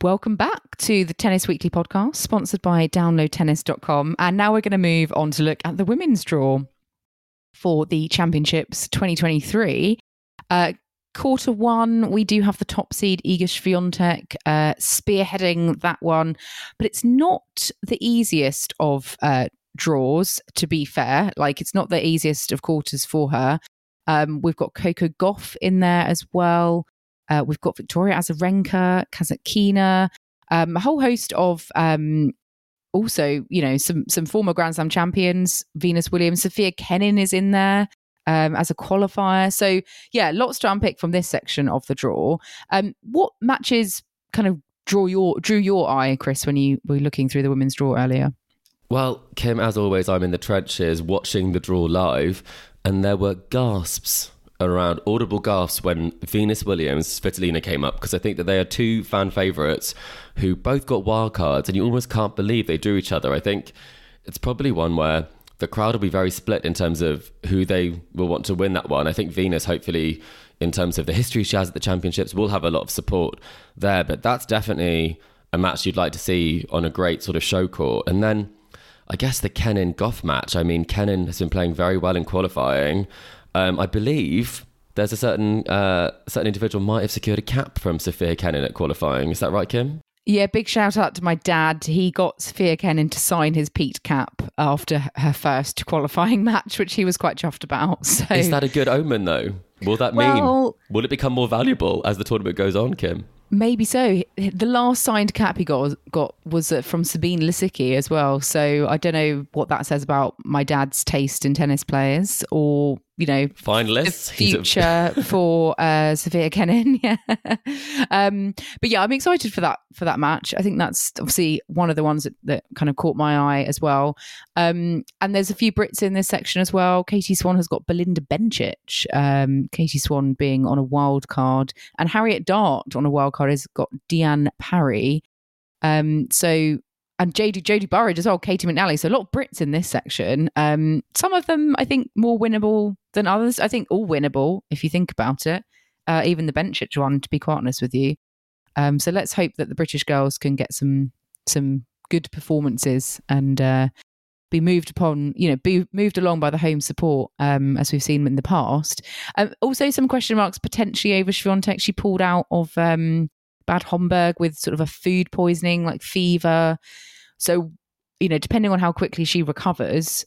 Welcome back to the Tennis Weekly podcast, sponsored by downloadtennis.com. And now we're going to move on to look at the women's draw for the Championships 2023. Uh, quarter one, we do have the top seed Iga Swiatek uh, spearheading that one, but it's not the easiest of uh, draws. To be fair, like it's not the easiest of quarters for her. Um, we've got Coco Gauff in there as well. Uh, we've got Victoria Azarenka, Kasatkina, um, a whole host of um, also, you know, some some former Grand Slam champions. Venus Williams, Sofia Kenin is in there um, as a qualifier. So yeah, lots to unpick from this section of the draw. Um, what matches kind of draw your drew your eye, Chris, when you were looking through the women's draw earlier? Well, Kim, as always, I'm in the trenches watching the draw live, and there were gasps around audible gasps when Venus Williams, Svitolina came up because I think that they are two fan favourites who both got wild cards, and you almost can't believe they drew each other. I think it's probably one where the crowd will be very split in terms of who they will want to win that one. I think Venus, hopefully, in terms of the history she has at the championships, will have a lot of support there. But that's definitely a match you'd like to see on a great sort of show court. And then I guess the Kenin Gauff match. I mean, Kenin has been playing very well in qualifying. Um, I believe there's a certain uh, certain individual might have secured a cap from Sofia Kenin at qualifying. Is that right, Kim? Yeah, big shout out to my dad. He got Sofia Kenin to sign his Pete cap after her first qualifying match, which he was quite chuffed about. So Is that a good omen, though? Will that Well- mean will it become more valuable as the tournament goes on, Kim? maybe so. The last signed cap he got got was uh, from Sabine Lisicki as well. So I don't know what that says about my dad's taste in tennis players, or you know, Finalists. He's a- future for uh, Sofia Kenin. Yeah. um, but yeah, I'm excited for that for that match. I think that's obviously one of the ones that, that kind of caught my eye as well. Um, and there's a few Brits in this section as well. Katie Swan has got Belinda Bencic. Um, Katie Swan being on a wild card, and Harriet Dart on a wild card has got Diane Parry. Um, so and Jodie Jodie Burrage as well, Caty McNally. So a lot of Brits in this section. Um, some of them I think more winnable than others. I think all winnable if you think about it. Uh, even the Bencic one, to be quite honest with you. Um, so let's hope that the British girls can get some some good performances and uh, be moved upon, you know, be moved along by the home support um, as we've seen in the past. Um, also, some question marks potentially over Swiatek. She pulled out of um, Bad Homburg with sort of a food poisoning, like fever. So, you know, depending on how quickly she recovers,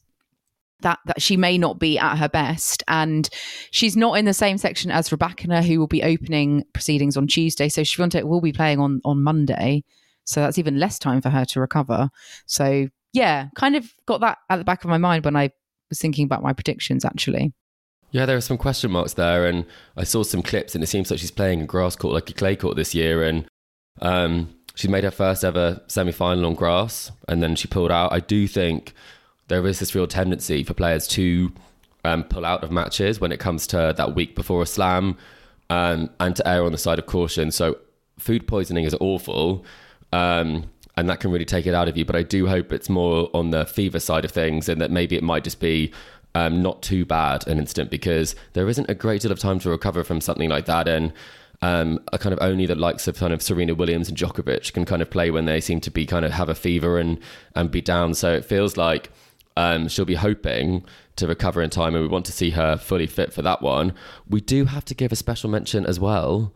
that that she may not be at her best, and she's not in the same section as Rybakina, who will be opening proceedings on Tuesday. So Swiatek will be playing on on Monday, so that's even less time for her to recover. So yeah, kind of got that at the back of my mind when I was thinking about my predictions. Actually, Yeah, there are some question marks there, and I saw some clips, and it seems like she's playing a grass court like a clay court this year, and Um, she made her first ever semi final on grass and then she pulled out. I do think there is this real tendency for players to um, pull out of matches when it comes to that week before a slam um, and to err on the side of caution. So, food poisoning is awful. Um, and that can really take it out of you. But I do hope it's more on the fever side of things and that maybe it might just be um, not too bad an incident because there isn't a great deal of time to recover from something like that. And um, kind of only the likes of kind of Serena Williams and Djokovic can kind of play when they seem to be kind of have a fever and and be down. So it feels like um, she'll be hoping to recover in time, and we want to see her fully fit for that one. We do have to give a special mention as well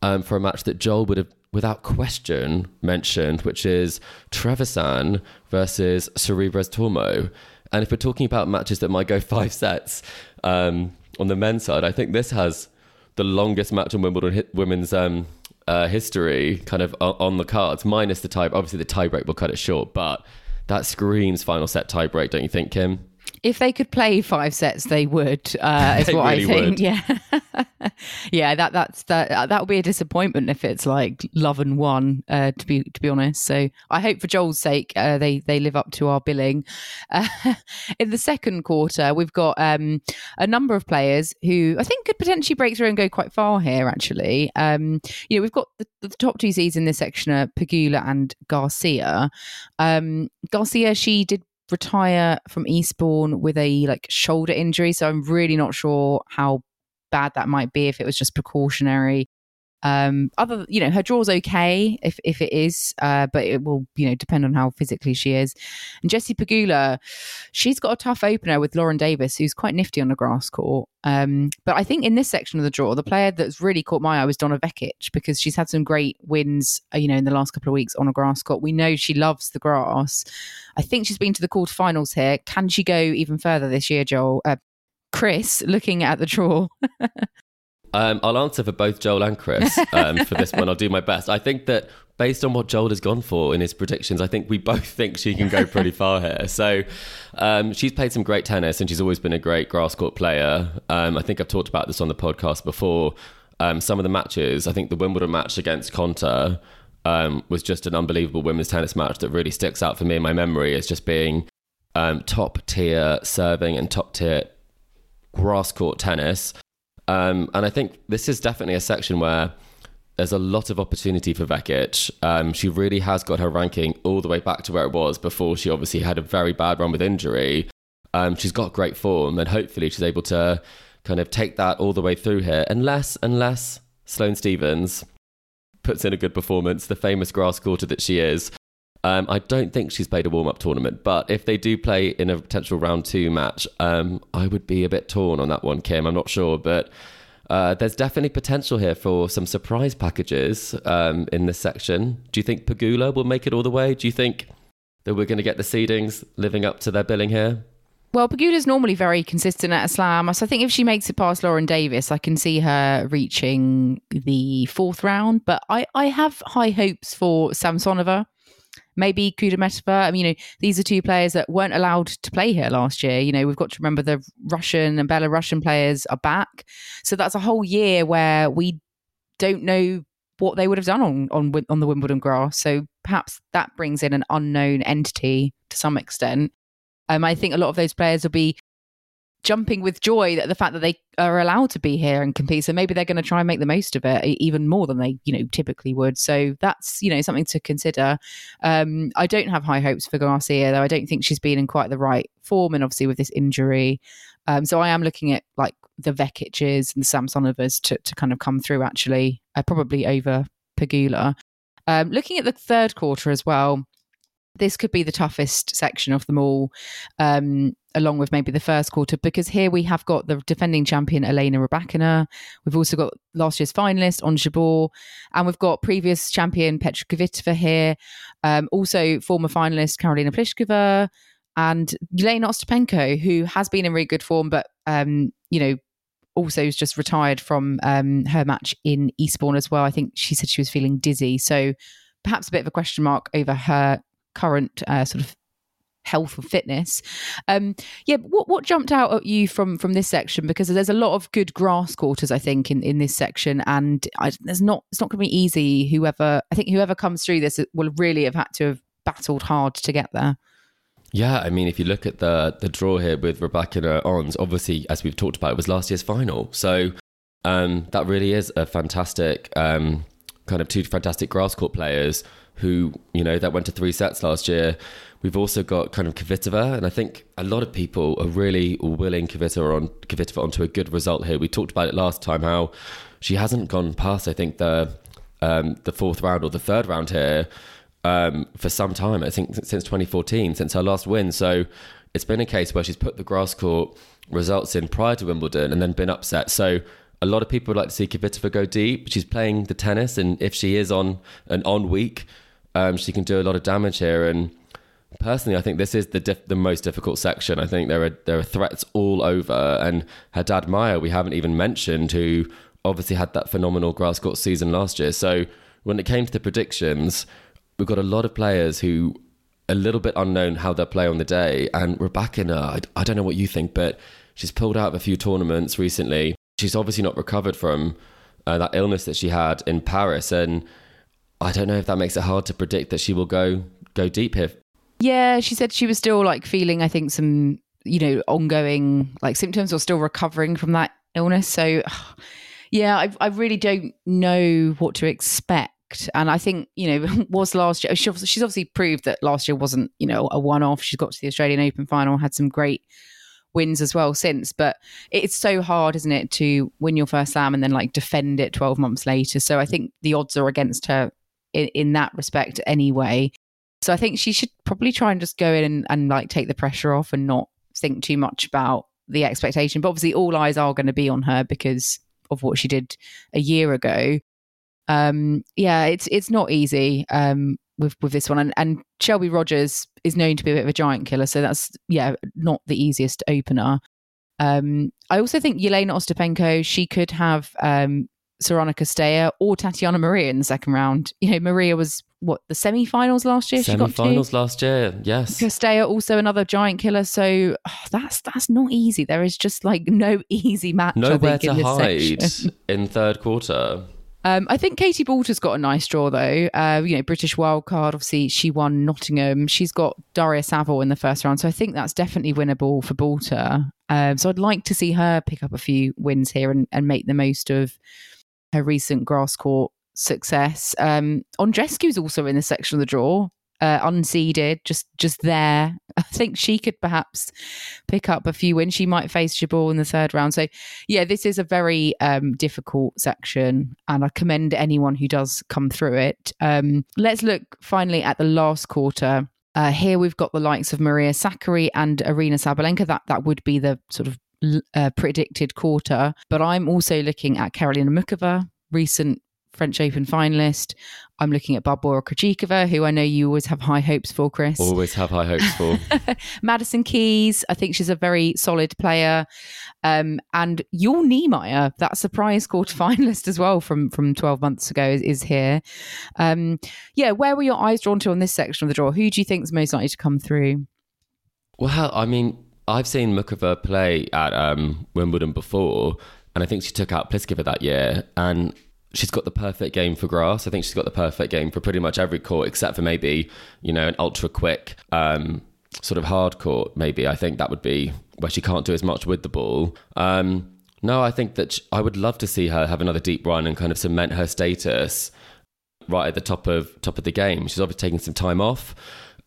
um, for a match that Joel would have, without question, mentioned, which is Trevisan versus Sorribes Tormo. And if we're talking about matches that might go five sets um, on the men's side, I think this has the longest match on Wimbledon women's um, uh, history kind of on the cards, minus the tie. Obviously, the tiebreak will cut it short, but that screams final set tiebreak, don't you think, Kim? If they could play five sets, they would. Uh, is what really I think. Would. Yeah, yeah. That that's that. That would be a disappointment if it's like love and one. Uh, to be to be honest. So I hope for Joel's sake, uh, they they live up to our billing. Uh, in the second quarter, we've got um, a number of players who I think could potentially break through and go quite far here. Actually, um, you know, we've got the, the, top two seeds in this section are Pegula and Garcia. Um, Garcia, she did retire from Eastbourne with a like shoulder injury. So I'm really not sure how bad that might be if it was just precautionary. Um, other, you know, her draw's okay if if it is, uh, but it will, you know, depend on how physically she is. And Jessie Pegula, she's got a tough opener with Lauren Davis, who's quite nifty on the grass court. Um, but I think in this section of the draw, the player that's really caught my eye was Donna Vekic because she's had some great wins, uh, you know, in the last couple of weeks on a grass court. We know she loves the grass. I think she's been to the quarterfinals here. Can she go even further this year, Joel? Uh, Chris, looking at the draw. Um, I'll answer for both Joel and Chris um, for this one. I'll do my best. I think that based on what Joel has gone for in his predictions, I think we both think she can go pretty far here. So um, she's played some great tennis and she's always been a great grass court player. Um, I think I've talked about this on the podcast before. Um, some of the matches, I think the Wimbledon match against Konta um, was just an unbelievable women's tennis match that really sticks out for me in my memory as just being top tier serving and top tier grass court tennis. Um, and I think this is definitely a section where there's a lot of opportunity for Vekic. Um, she really has got her ranking all the way back to where it was before she obviously had a very bad run with injury. Um, she's got great form, and hopefully she's able to kind of take that all the way through here. Unless, unless Sloane Stevens puts in a good performance, the famous grass courter that she is, um, I don't think she's played a warm up tournament, but if they do play in a potential round two match, um, I would be a bit torn on that one, Kim. I'm not sure, but uh, there's definitely potential here for some surprise packages um, in this section. Do you think Pegula will make it all the way? Do you think that we're going to get the seedings living up to their billing here? Well, Pegula's normally very consistent at a slam. So I think if she makes it past Lauren Davis, I can see her reaching the fourth round. But I, I have high hopes for Samsonova maybe Kudermetova. I mean, you know, these are two players that weren't allowed to play here last year. You know, we've got to remember the Russian and Belarusian players are back. So that's a whole year where we don't know what they would have done on on on the Wimbledon grass. So perhaps that brings in an unknown entity to some extent. Um, I think a lot of those players will be jumping with joy that the fact that they are allowed to be here and compete. So maybe they're going to try and make the most of it even more than they, you know, typically would. So that's, you know, something to consider. Um, I don't have high hopes for Garcia, though. I don't think she's been in quite the right form. And obviously with this injury. Um, so I am looking at like the Vekic's and the Samsonovas to, to kind of come through actually, uh, probably over Pegula. Um, looking at the third quarter as well, this could be the toughest section of them all. Um, along with maybe the first quarter, because here we have got the defending champion Elena Rybakina. We've also got last year's finalist Ons Jabeur, and we've got previous champion Petra Kvitova here. Um, also, former finalist Karolina Pliskova and Elena Ostapenko, who has been in really good form, but um, you know also has just retired from um, her match in Eastbourne as well. I think she said she was feeling dizzy, so perhaps a bit of a question mark over her current uh, sort of health and fitness. Um, yeah, what what jumped out at you from from this section because there's a lot of good grass courters I think in in this section, and I, there's not it's not going to be easy. Whoever I think whoever comes through this will really have had to have battled hard to get there. Yeah, I mean, if you look at the the draw here with Rybakina Ons, obviously, as we've talked about, it was last year's final. So um, that really is a fantastic um, kind of two fantastic grass court players who you know that went to three sets last year. We've also got kind of Kvitova, and I think a lot of people are really willing Kvitova on Kvitova onto a good result here. We talked about it last time how she hasn't gone past I think the um, the fourth round or the third round here um, for some time. I think since 2014, since her last win. So it's been a case where she's put the grass court results in prior to Wimbledon and then been upset. So a lot of people would like to see Kvitova go deep. She's playing the tennis, and if she is on an on week, um, she can do a lot of damage here. And personally, I think this is the diff- the most difficult section. I think there are there are threats all over, and her dad Maia we haven't even mentioned, who obviously had that phenomenal grass court season last year. So when it came to the predictions, we've got a lot of players who a little bit unknown how they'll play on the day. And Rybakina, I, I don't know what you think, but she's pulled out of a few tournaments recently. She's obviously not recovered from uh, that illness that she had in Paris, and I don't know if that makes it hard to predict that she will go go deep here. Yeah, she said she was still like feeling, I think, some you know ongoing like symptoms or still recovering from that illness. So, yeah, I, I really don't know what to expect and I think you know was last year. She's obviously proved that last year wasn't you know a one-off. She's got to the Australian Open final, had some great wins as well since. But it's so hard, isn't it, to win your first slam and then like defend it 12 months later. So I think the odds are against her in, in that respect anyway. So I think she should probably try and just go in and, and like take the pressure off and not think too much about the expectation. But obviously, all eyes are going to be on her because of what she did a year ago um, yeah, it's it's not easy um, with with this one, and, and Shelby Rogers is known to be a bit of a giant killer, so that's yeah not the easiest opener. Um, I also think Yelena Ostapenko she could have Sorana Cirstea or Tatiana Maria in the second round. You know, Maria was what the semi-finals last year. Semi-finals last year, yes. Cirstea also another giant killer. So oh, that's that's not easy. There is just like no easy match. Nowhere to hide in third quarter. Um, I think Katie Boulter's got a nice draw though. Uh, you know, British wildcard. Obviously, she won Nottingham. She's got Daria Saville in the first round, so I think that's definitely winnable for Boulter. Um, so I'd like to see her pick up a few wins here and, and make the most of her recent grass court success. Um, Andreescu's also in the section of the draw uh, unseeded, just just there. I think she could perhaps pick up a few wins. She might face Jabeur in the third round. So, yeah, this is a very um, difficult section, and I commend anyone who does come through it. Um, let's look finally at the last quarter. Uh, here we've got the likes of Maria Sakkari and Aryna Sabalenka. That that would be the sort of uh, predicted quarter. But I'm also looking at Karolina Muchova, recent French Open finalist. I'm looking at Barbora Krejcikova, who I know you always have high hopes for, Chris. Always have high hopes for. Madison Keys, I think she's a very solid player. Um, and Jule Niemeier, that surprise quarter finalist as well from, from 12 months ago, is, is here. Um, yeah, where were your eyes drawn to on this section of the draw? Who do you think is most likely to come through? Well, I mean, I've seen Muchova play at um, Wimbledon before, and I think she took out Pliskova that year. And she's got the perfect game for grass. I think she's got the perfect game for pretty much every court except for maybe, you know, an ultra quick um, sort of hard court. Maybe I think that would be where she can't do as much with the ball. Um, no, I think that I would love to see her have another deep run and kind of cement her status right at the top of top of the game. She's obviously taking some time off.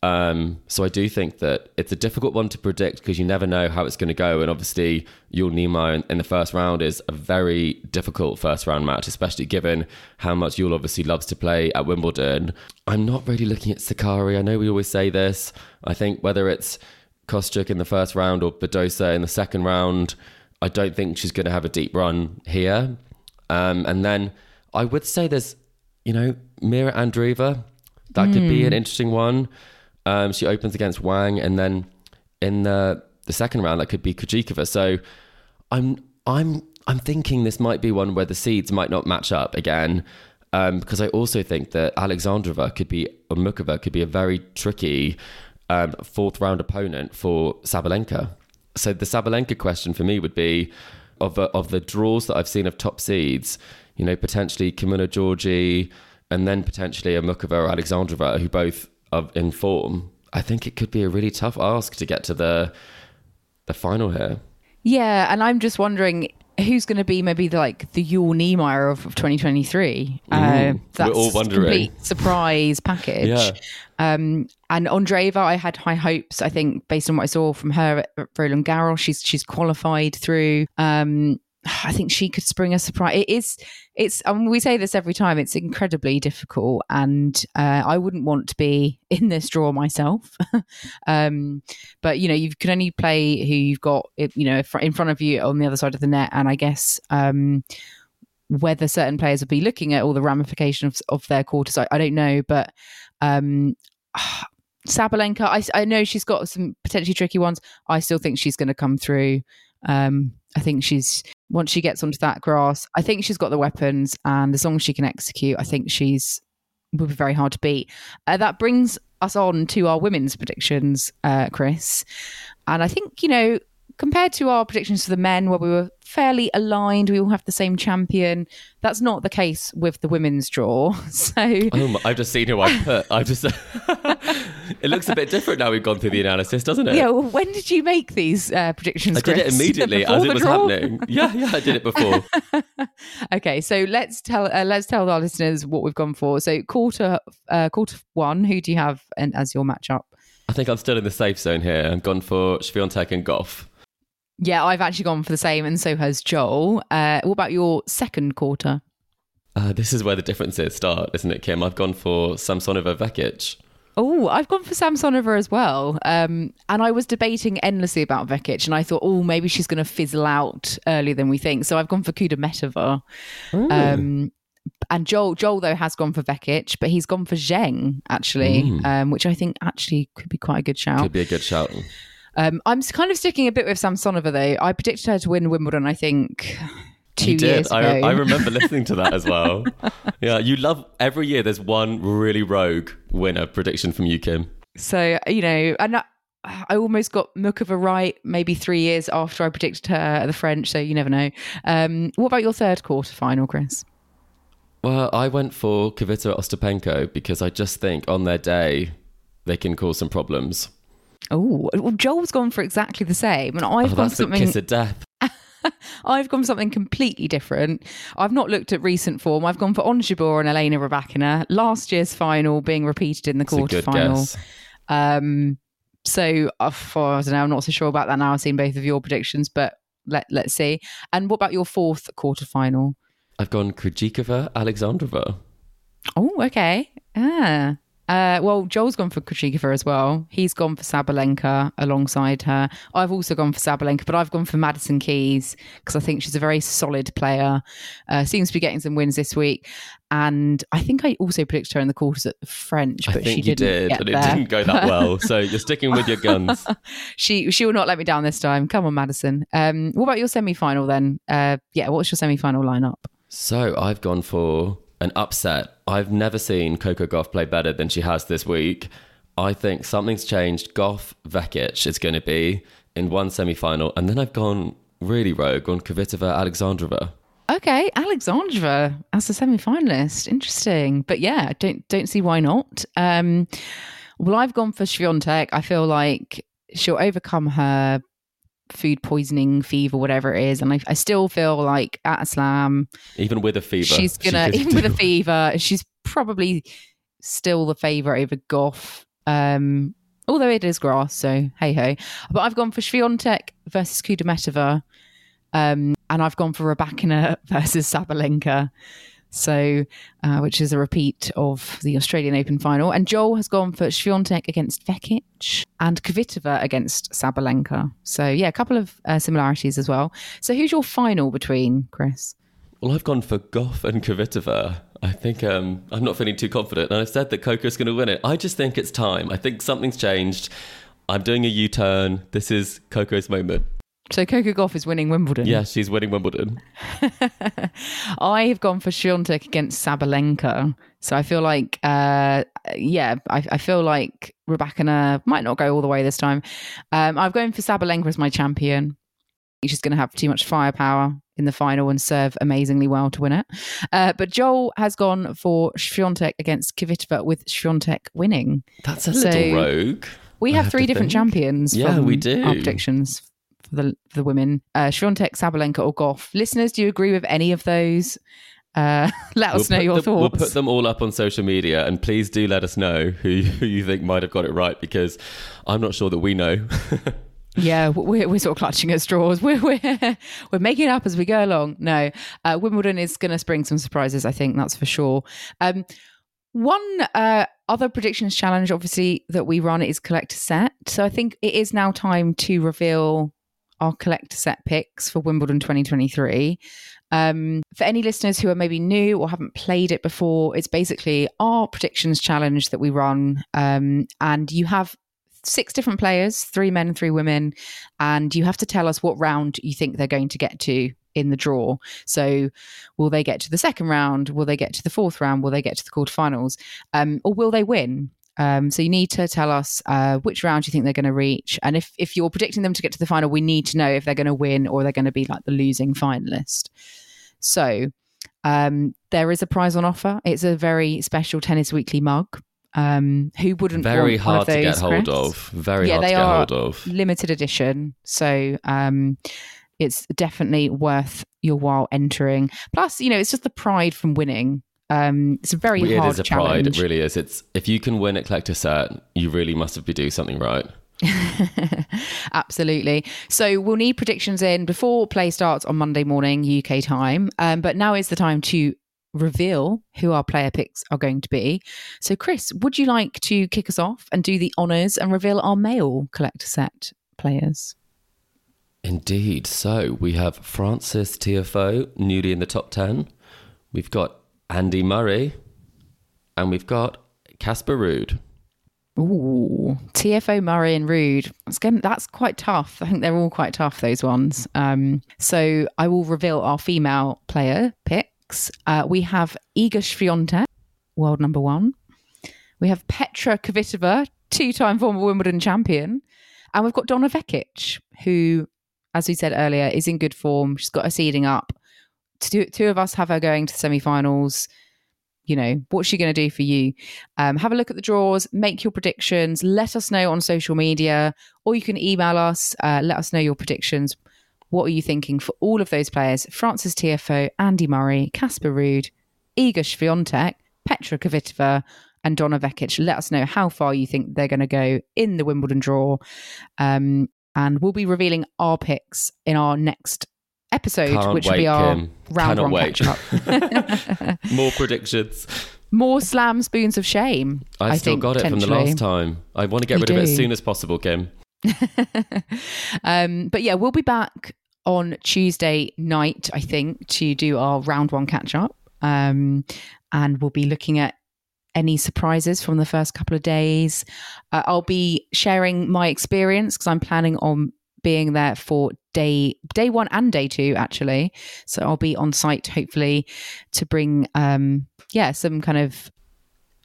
Um, so I do think that it's a difficult one to predict because you never know how it's going to go. And obviously, Jule Niemeier in, in, the first round is a very difficult first round match, especially given how much Jule obviously loves to play at Wimbledon. I'm not really looking at Sakkari. I know we always say this. I think whether it's Kostyuk in the first round or Badosa in the second round, I don't think she's going to have a deep run here. Um, and then I would say there's, you know, Mira Andreeva. That mm. could be an hmm. interesting one. Um, she opens against Wang, and then in the the second round that could be Krejcikova. So I'm I'm I'm thinking this might be one where the seeds might not match up again. Um, because I also think that Alexandrova could be or Muchova could be a very tricky um, fourth round opponent for Sabalenka. So the Sabalenka question for me would be of the, of the draws that I've seen of top seeds, you know, potentially Camila Giorgi and then potentially a Muchova or Alexandrova, who both are in form. I think it could be a really tough ask to get to the the final here. Yeah, and I'm just wondering who's going to be maybe the, like the Jule Niemeier of, of 2023. Uh, Mm, that's we're all wondering. complete surprise package. Yeah. Um, and Andreeva, I had high hopes. I think based on what I saw from her at Roland Garros, she's she's qualified through. Um, I think she could spring a surprise. It is. It's. I mean, we say this every time. It's incredibly difficult, and uh, I wouldn't want to be in this draw myself. um, but you know, you can only play who you've got. You know, in front of you on the other side of the net, and I guess. Um, whether certain players will be looking at all the ramifications of, of their quarters, I, I don't know. But um, Sabalenka, I, I know she's got some potentially tricky ones. I still think she's going to come through. Um, I think she's once she gets onto that grass, I think she's got the weapons, and as long as she can execute, I think she's will be very hard to beat. Uh, that brings us on to our women's predictions, uh, Chris, and I think you know compared to our predictions for the men, where we were fairly aligned, we all have the same champion. That's not the case with the women's draw. So Oh, I've just seen who I put. I've just. it looks a bit different now. We've gone through the analysis, doesn't it? yeah, well, when did you make these uh, predictions? I did it immediately Before as it was draw? happening. Yeah, yeah, I did it before. okay, so let's tell uh, let's tell our listeners what we've gone for. So quarter uh, quarter one, who do you have and as your matchup? I think I'm still in the safe zone here. I've gone for Swiatek and Gauff. Yeah, I've actually gone for the same, and so has Joel. Uh, what about your second quarter? Uh, this is where the differences start, isn't it, Kim? I've gone for Samsonova Vekic. Oh, I've gone for Samsonova as well. Um, and I was debating endlessly about Vekic, and I thought, oh, maybe she's going to fizzle out earlier than we think. So I've gone for Kudermetova. Um, and Joel, Joel though has gone for Vekic, but he's gone for Zheng actually, um, which I think actually could be quite a good shout. Could be a good shout. Um, I'm kind of sticking a bit with Samsonova though. I predicted her to win Wimbledon. I think two you did. years I, ago. I remember listening to that as well. Yeah, you love every year. There's one really rogue winner prediction from you, Kim. So you know, and I, I almost got Muchova right maybe three years after I predicted her at the French. So you never know. Um, what about your third quarter final, Chris? Well, I went for Kvitova Ostapenko because I just think on their day they can cause some problems. Oh, well, Joel's gone for exactly the same, and I've Oh, gone something. kiss of death. I've gone for something completely different. I've not looked at recent form. I've gone for Ons Jabeur and Elena Rybakina. Last year's final being repeated in the quarterfinal. Um, so uh, for, I don't know. I'm not so sure about that now. I've seen both of your predictions, but let let's see. And what about your fourth quarterfinal? I've gone Krejcikova, Alexandrova. Oh, okay. Ah. Uh, well, Joel's gone for Krejcikova as well. He's gone for Sabalenka alongside her. I've also gone for Sabalenka, but I've gone for Madison Keys because I think she's a very solid player. Uh, seems to be getting some wins this week. And I think I also predicted her in the quarters at the French, I but think she you didn't did, get and it there. didn't go that well. So you're sticking with your guns. she she will not let me down this time. Come on, Madison. Um, what about your semi final then? Uh, yeah, what's your semi final lineup? So I've gone for an upset. I've never seen Coco Gauff play better than she has this week. I think something's changed. Gauff Vekic is going to be in one semi final. And then I've gone really rogue on Kvitova Alexandrova. Okay, Alexandrova as a semi-finalist. Interesting, but yeah, don't don't see why not. Um, well, I've gone for Swiatek. I feel like she'll overcome her food poisoning, fever, whatever it is, and I, I still feel like at a slam, Even with a fever. she's gonna even with a fever, she's probably still the favourite over Gauff. Um, although it is grass, so hey ho. But I've gone for Swiatek versus Kudermetova, um, and I've gone for Rybakina versus Sabalenka. So, uh, which is a repeat of the Australian Open final. And Joel has gone for Swiatek against Vekic and Kvitova against Sabalenka. So, yeah, a couple of uh, similarities as well. So, who's your final between, Chris? Well, I've gone for Gauff and Kvitova. I think um, I'm not feeling too confident. And I said that Coco's going to win it. I just think it's time. I think something's changed. I'm doing a U turn. This is Coco's moment. So Coco Gauff is winning Wimbledon. Yeah, she's winning Wimbledon. I have gone for Swiatek against Sabalenka. So I feel like, uh, yeah, I, I feel like Rybakina might not go all the way this time. Um, I'm going for Sabalenka as my champion. She's going to have too much firepower in the final and serve amazingly well to win it. Uh, but Joel has gone for Swiatek against Kvitova with Swiatek winning. That's a So, little rogue. We have three different think. champions. Yeah, from we do. Our predictions for the for the women: uh, Swiatek, Sabalenka, or Gauff. Listeners, do you agree with any of those? Uh, let us know your them, thoughts. We'll put them all up on social media, and please do let us know who, who you think might have got it right, because I'm not sure that we know. Yeah, we're, we're sort of clutching at straws. We're, we're, we're making it up as we go along. No, uh, Wimbledon is going to spring some surprises, I think, that's for sure. Um, one uh, other predictions challenge, obviously, that we run is collect a set. So I think it is now time to reveal our Collect a Set picks for Wimbledon 2023. Um, for any listeners who are maybe new or haven't played it before, it's basically our predictions challenge that we run. Um, and you have six different players, three men and three women, and you have to tell us what round you think they're going to get to in the draw. So, will they get to the second round? Will they get to the fourth round? Will they get to the quarterfinals? Um, or will they win? Um, so you need to tell us uh, which round you think they're going to reach, and if if you're predicting them to get to the final, we need to know if they're going to win or they're going to be like the losing finalist. So um, there is a prize on offer. It's a very special Tennis Weekly mug. Um, who wouldn't Very want one hard to get hold of. Very Yeah, hard to they get are- hold of. limited edition. So um, it's definitely worth your while entering. Plus, you know, it's just the pride from winning. Um, it's a very It hard is a challenge. pride. It really is. It's if you can win at Collect a Set, you really must be doing something right. Absolutely. So we'll need predictions in before play starts on Monday morning UK time. Um, but now is the time to reveal who our player picks are going to be. So, Chris, would you like to kick us off and do the honours and reveal our male Collect a Set players? Indeed. So we have Frances Tiafoe, newly in the top 10. We've got Andy Murray. And we've got Casper Ruud. Ooh, Tiafoe Murray and Ruud. That's, going, that's quite tough. I think they're all quite tough, those ones. Um, so I will reveal our female player picks. Uh, we have Iga Swiatek, world number one. We have Petra Kvitova, two-time former Wimbledon champion. And we've got Donna Vekic, who, as we said earlier, is in good form. She's got her seeding up. Two, two of us have her going to semi-finals you know, what's she going to do for you? Um, have a look at the draws, make your predictions, let us know on social media, or you can email us, uh, let us know your predictions. What are you thinking for all of those players? Frances Tiafoe, Andy Murray, Casper Ruud, Iga Swiatek, Petra Kvitova, and Donna Vekic. Let us know how far you think they're going to go in the Wimbledon draw. Um, and we'll be revealing our picks in our next episode, Can't which will be our Kim. round Cannot one catch up. More predictions. More slam spoons of shame. I, I still think, got it from the last time. I want to get You rid of it as soon as possible, Kim. um, but yeah, we'll be back on Tuesday night, I think, to do our round one catch up. Um, and we'll be looking at any surprises from the first couple of days. Uh, I'll be sharing my experience because I'm planning on being there for day day one and day two actually so i'll be on site hopefully to bring um yeah some kind of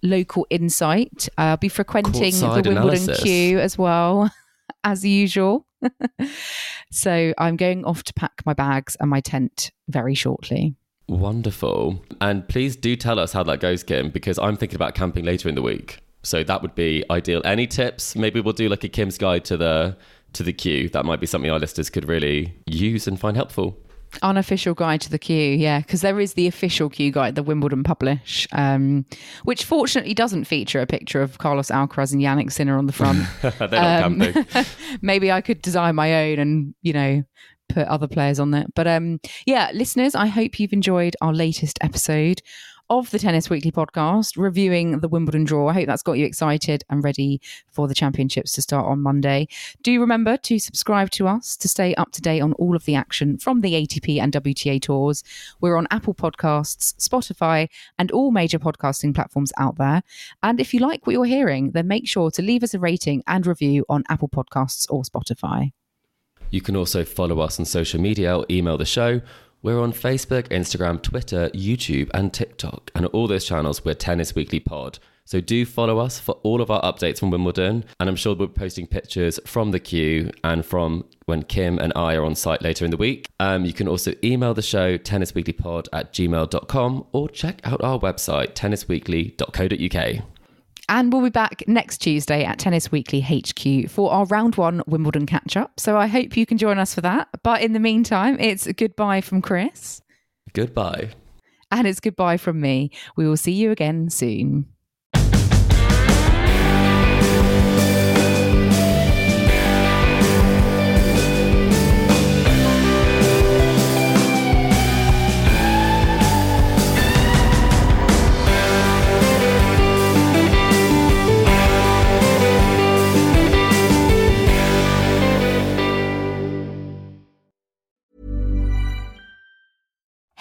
local insight uh, i'll be frequenting Courtside the wimbledon analysis. queue as well as usual so i'm going off to pack my bags and my tent very shortly Wonderful. And please do tell us how that goes, Kim, because I'm thinking about camping later in the week. So that would be ideal. Any tips? Maybe we'll do like a Kim's guide to the to the queue. That might be something our listeners could really use and find helpful. unofficial guide to the queue yeah because there is the official queue guide that wimbledon publish um, which fortunately doesn't feature a picture of carlos alcaraz and jannik sinner on the front Um, maybe I could design my own and, you know, put other players on there. But um yeah, listeners, I hope you've enjoyed our latest episode of the Tennis Weekly podcast reviewing the Wimbledon draw. I hope that's got you excited and ready for the championships to start on Monday. Do remember to subscribe to us to stay up to date on all of the action from the ATP and WTA tours. We're on Apple Podcasts, Spotify, and all major podcasting platforms out there. And if you like what you're hearing, then make sure to leave us a rating and review on Apple Podcasts or Spotify. You can also follow us on social media or email the show. We're on Facebook, Instagram, Twitter, YouTube, and TikTok. And all those channels, we're Tennis Weekly Pod. So do follow us for all of our updates from Wimbledon. And I'm sure we'll be posting pictures from the queue and from when Kim and I are on site later in the week. Um, you can also email the show, tennisweeklypod at gmail.com, or check out our website, tennisweekly.co.uk. And we'll be back next Tuesday at Tennis Weekly HQ for our round one Wimbledon catch up. So I hope you can join us for that. But in the meantime, it's goodbye from Chris. Goodbye. And it's goodbye from me. We will see you again soon.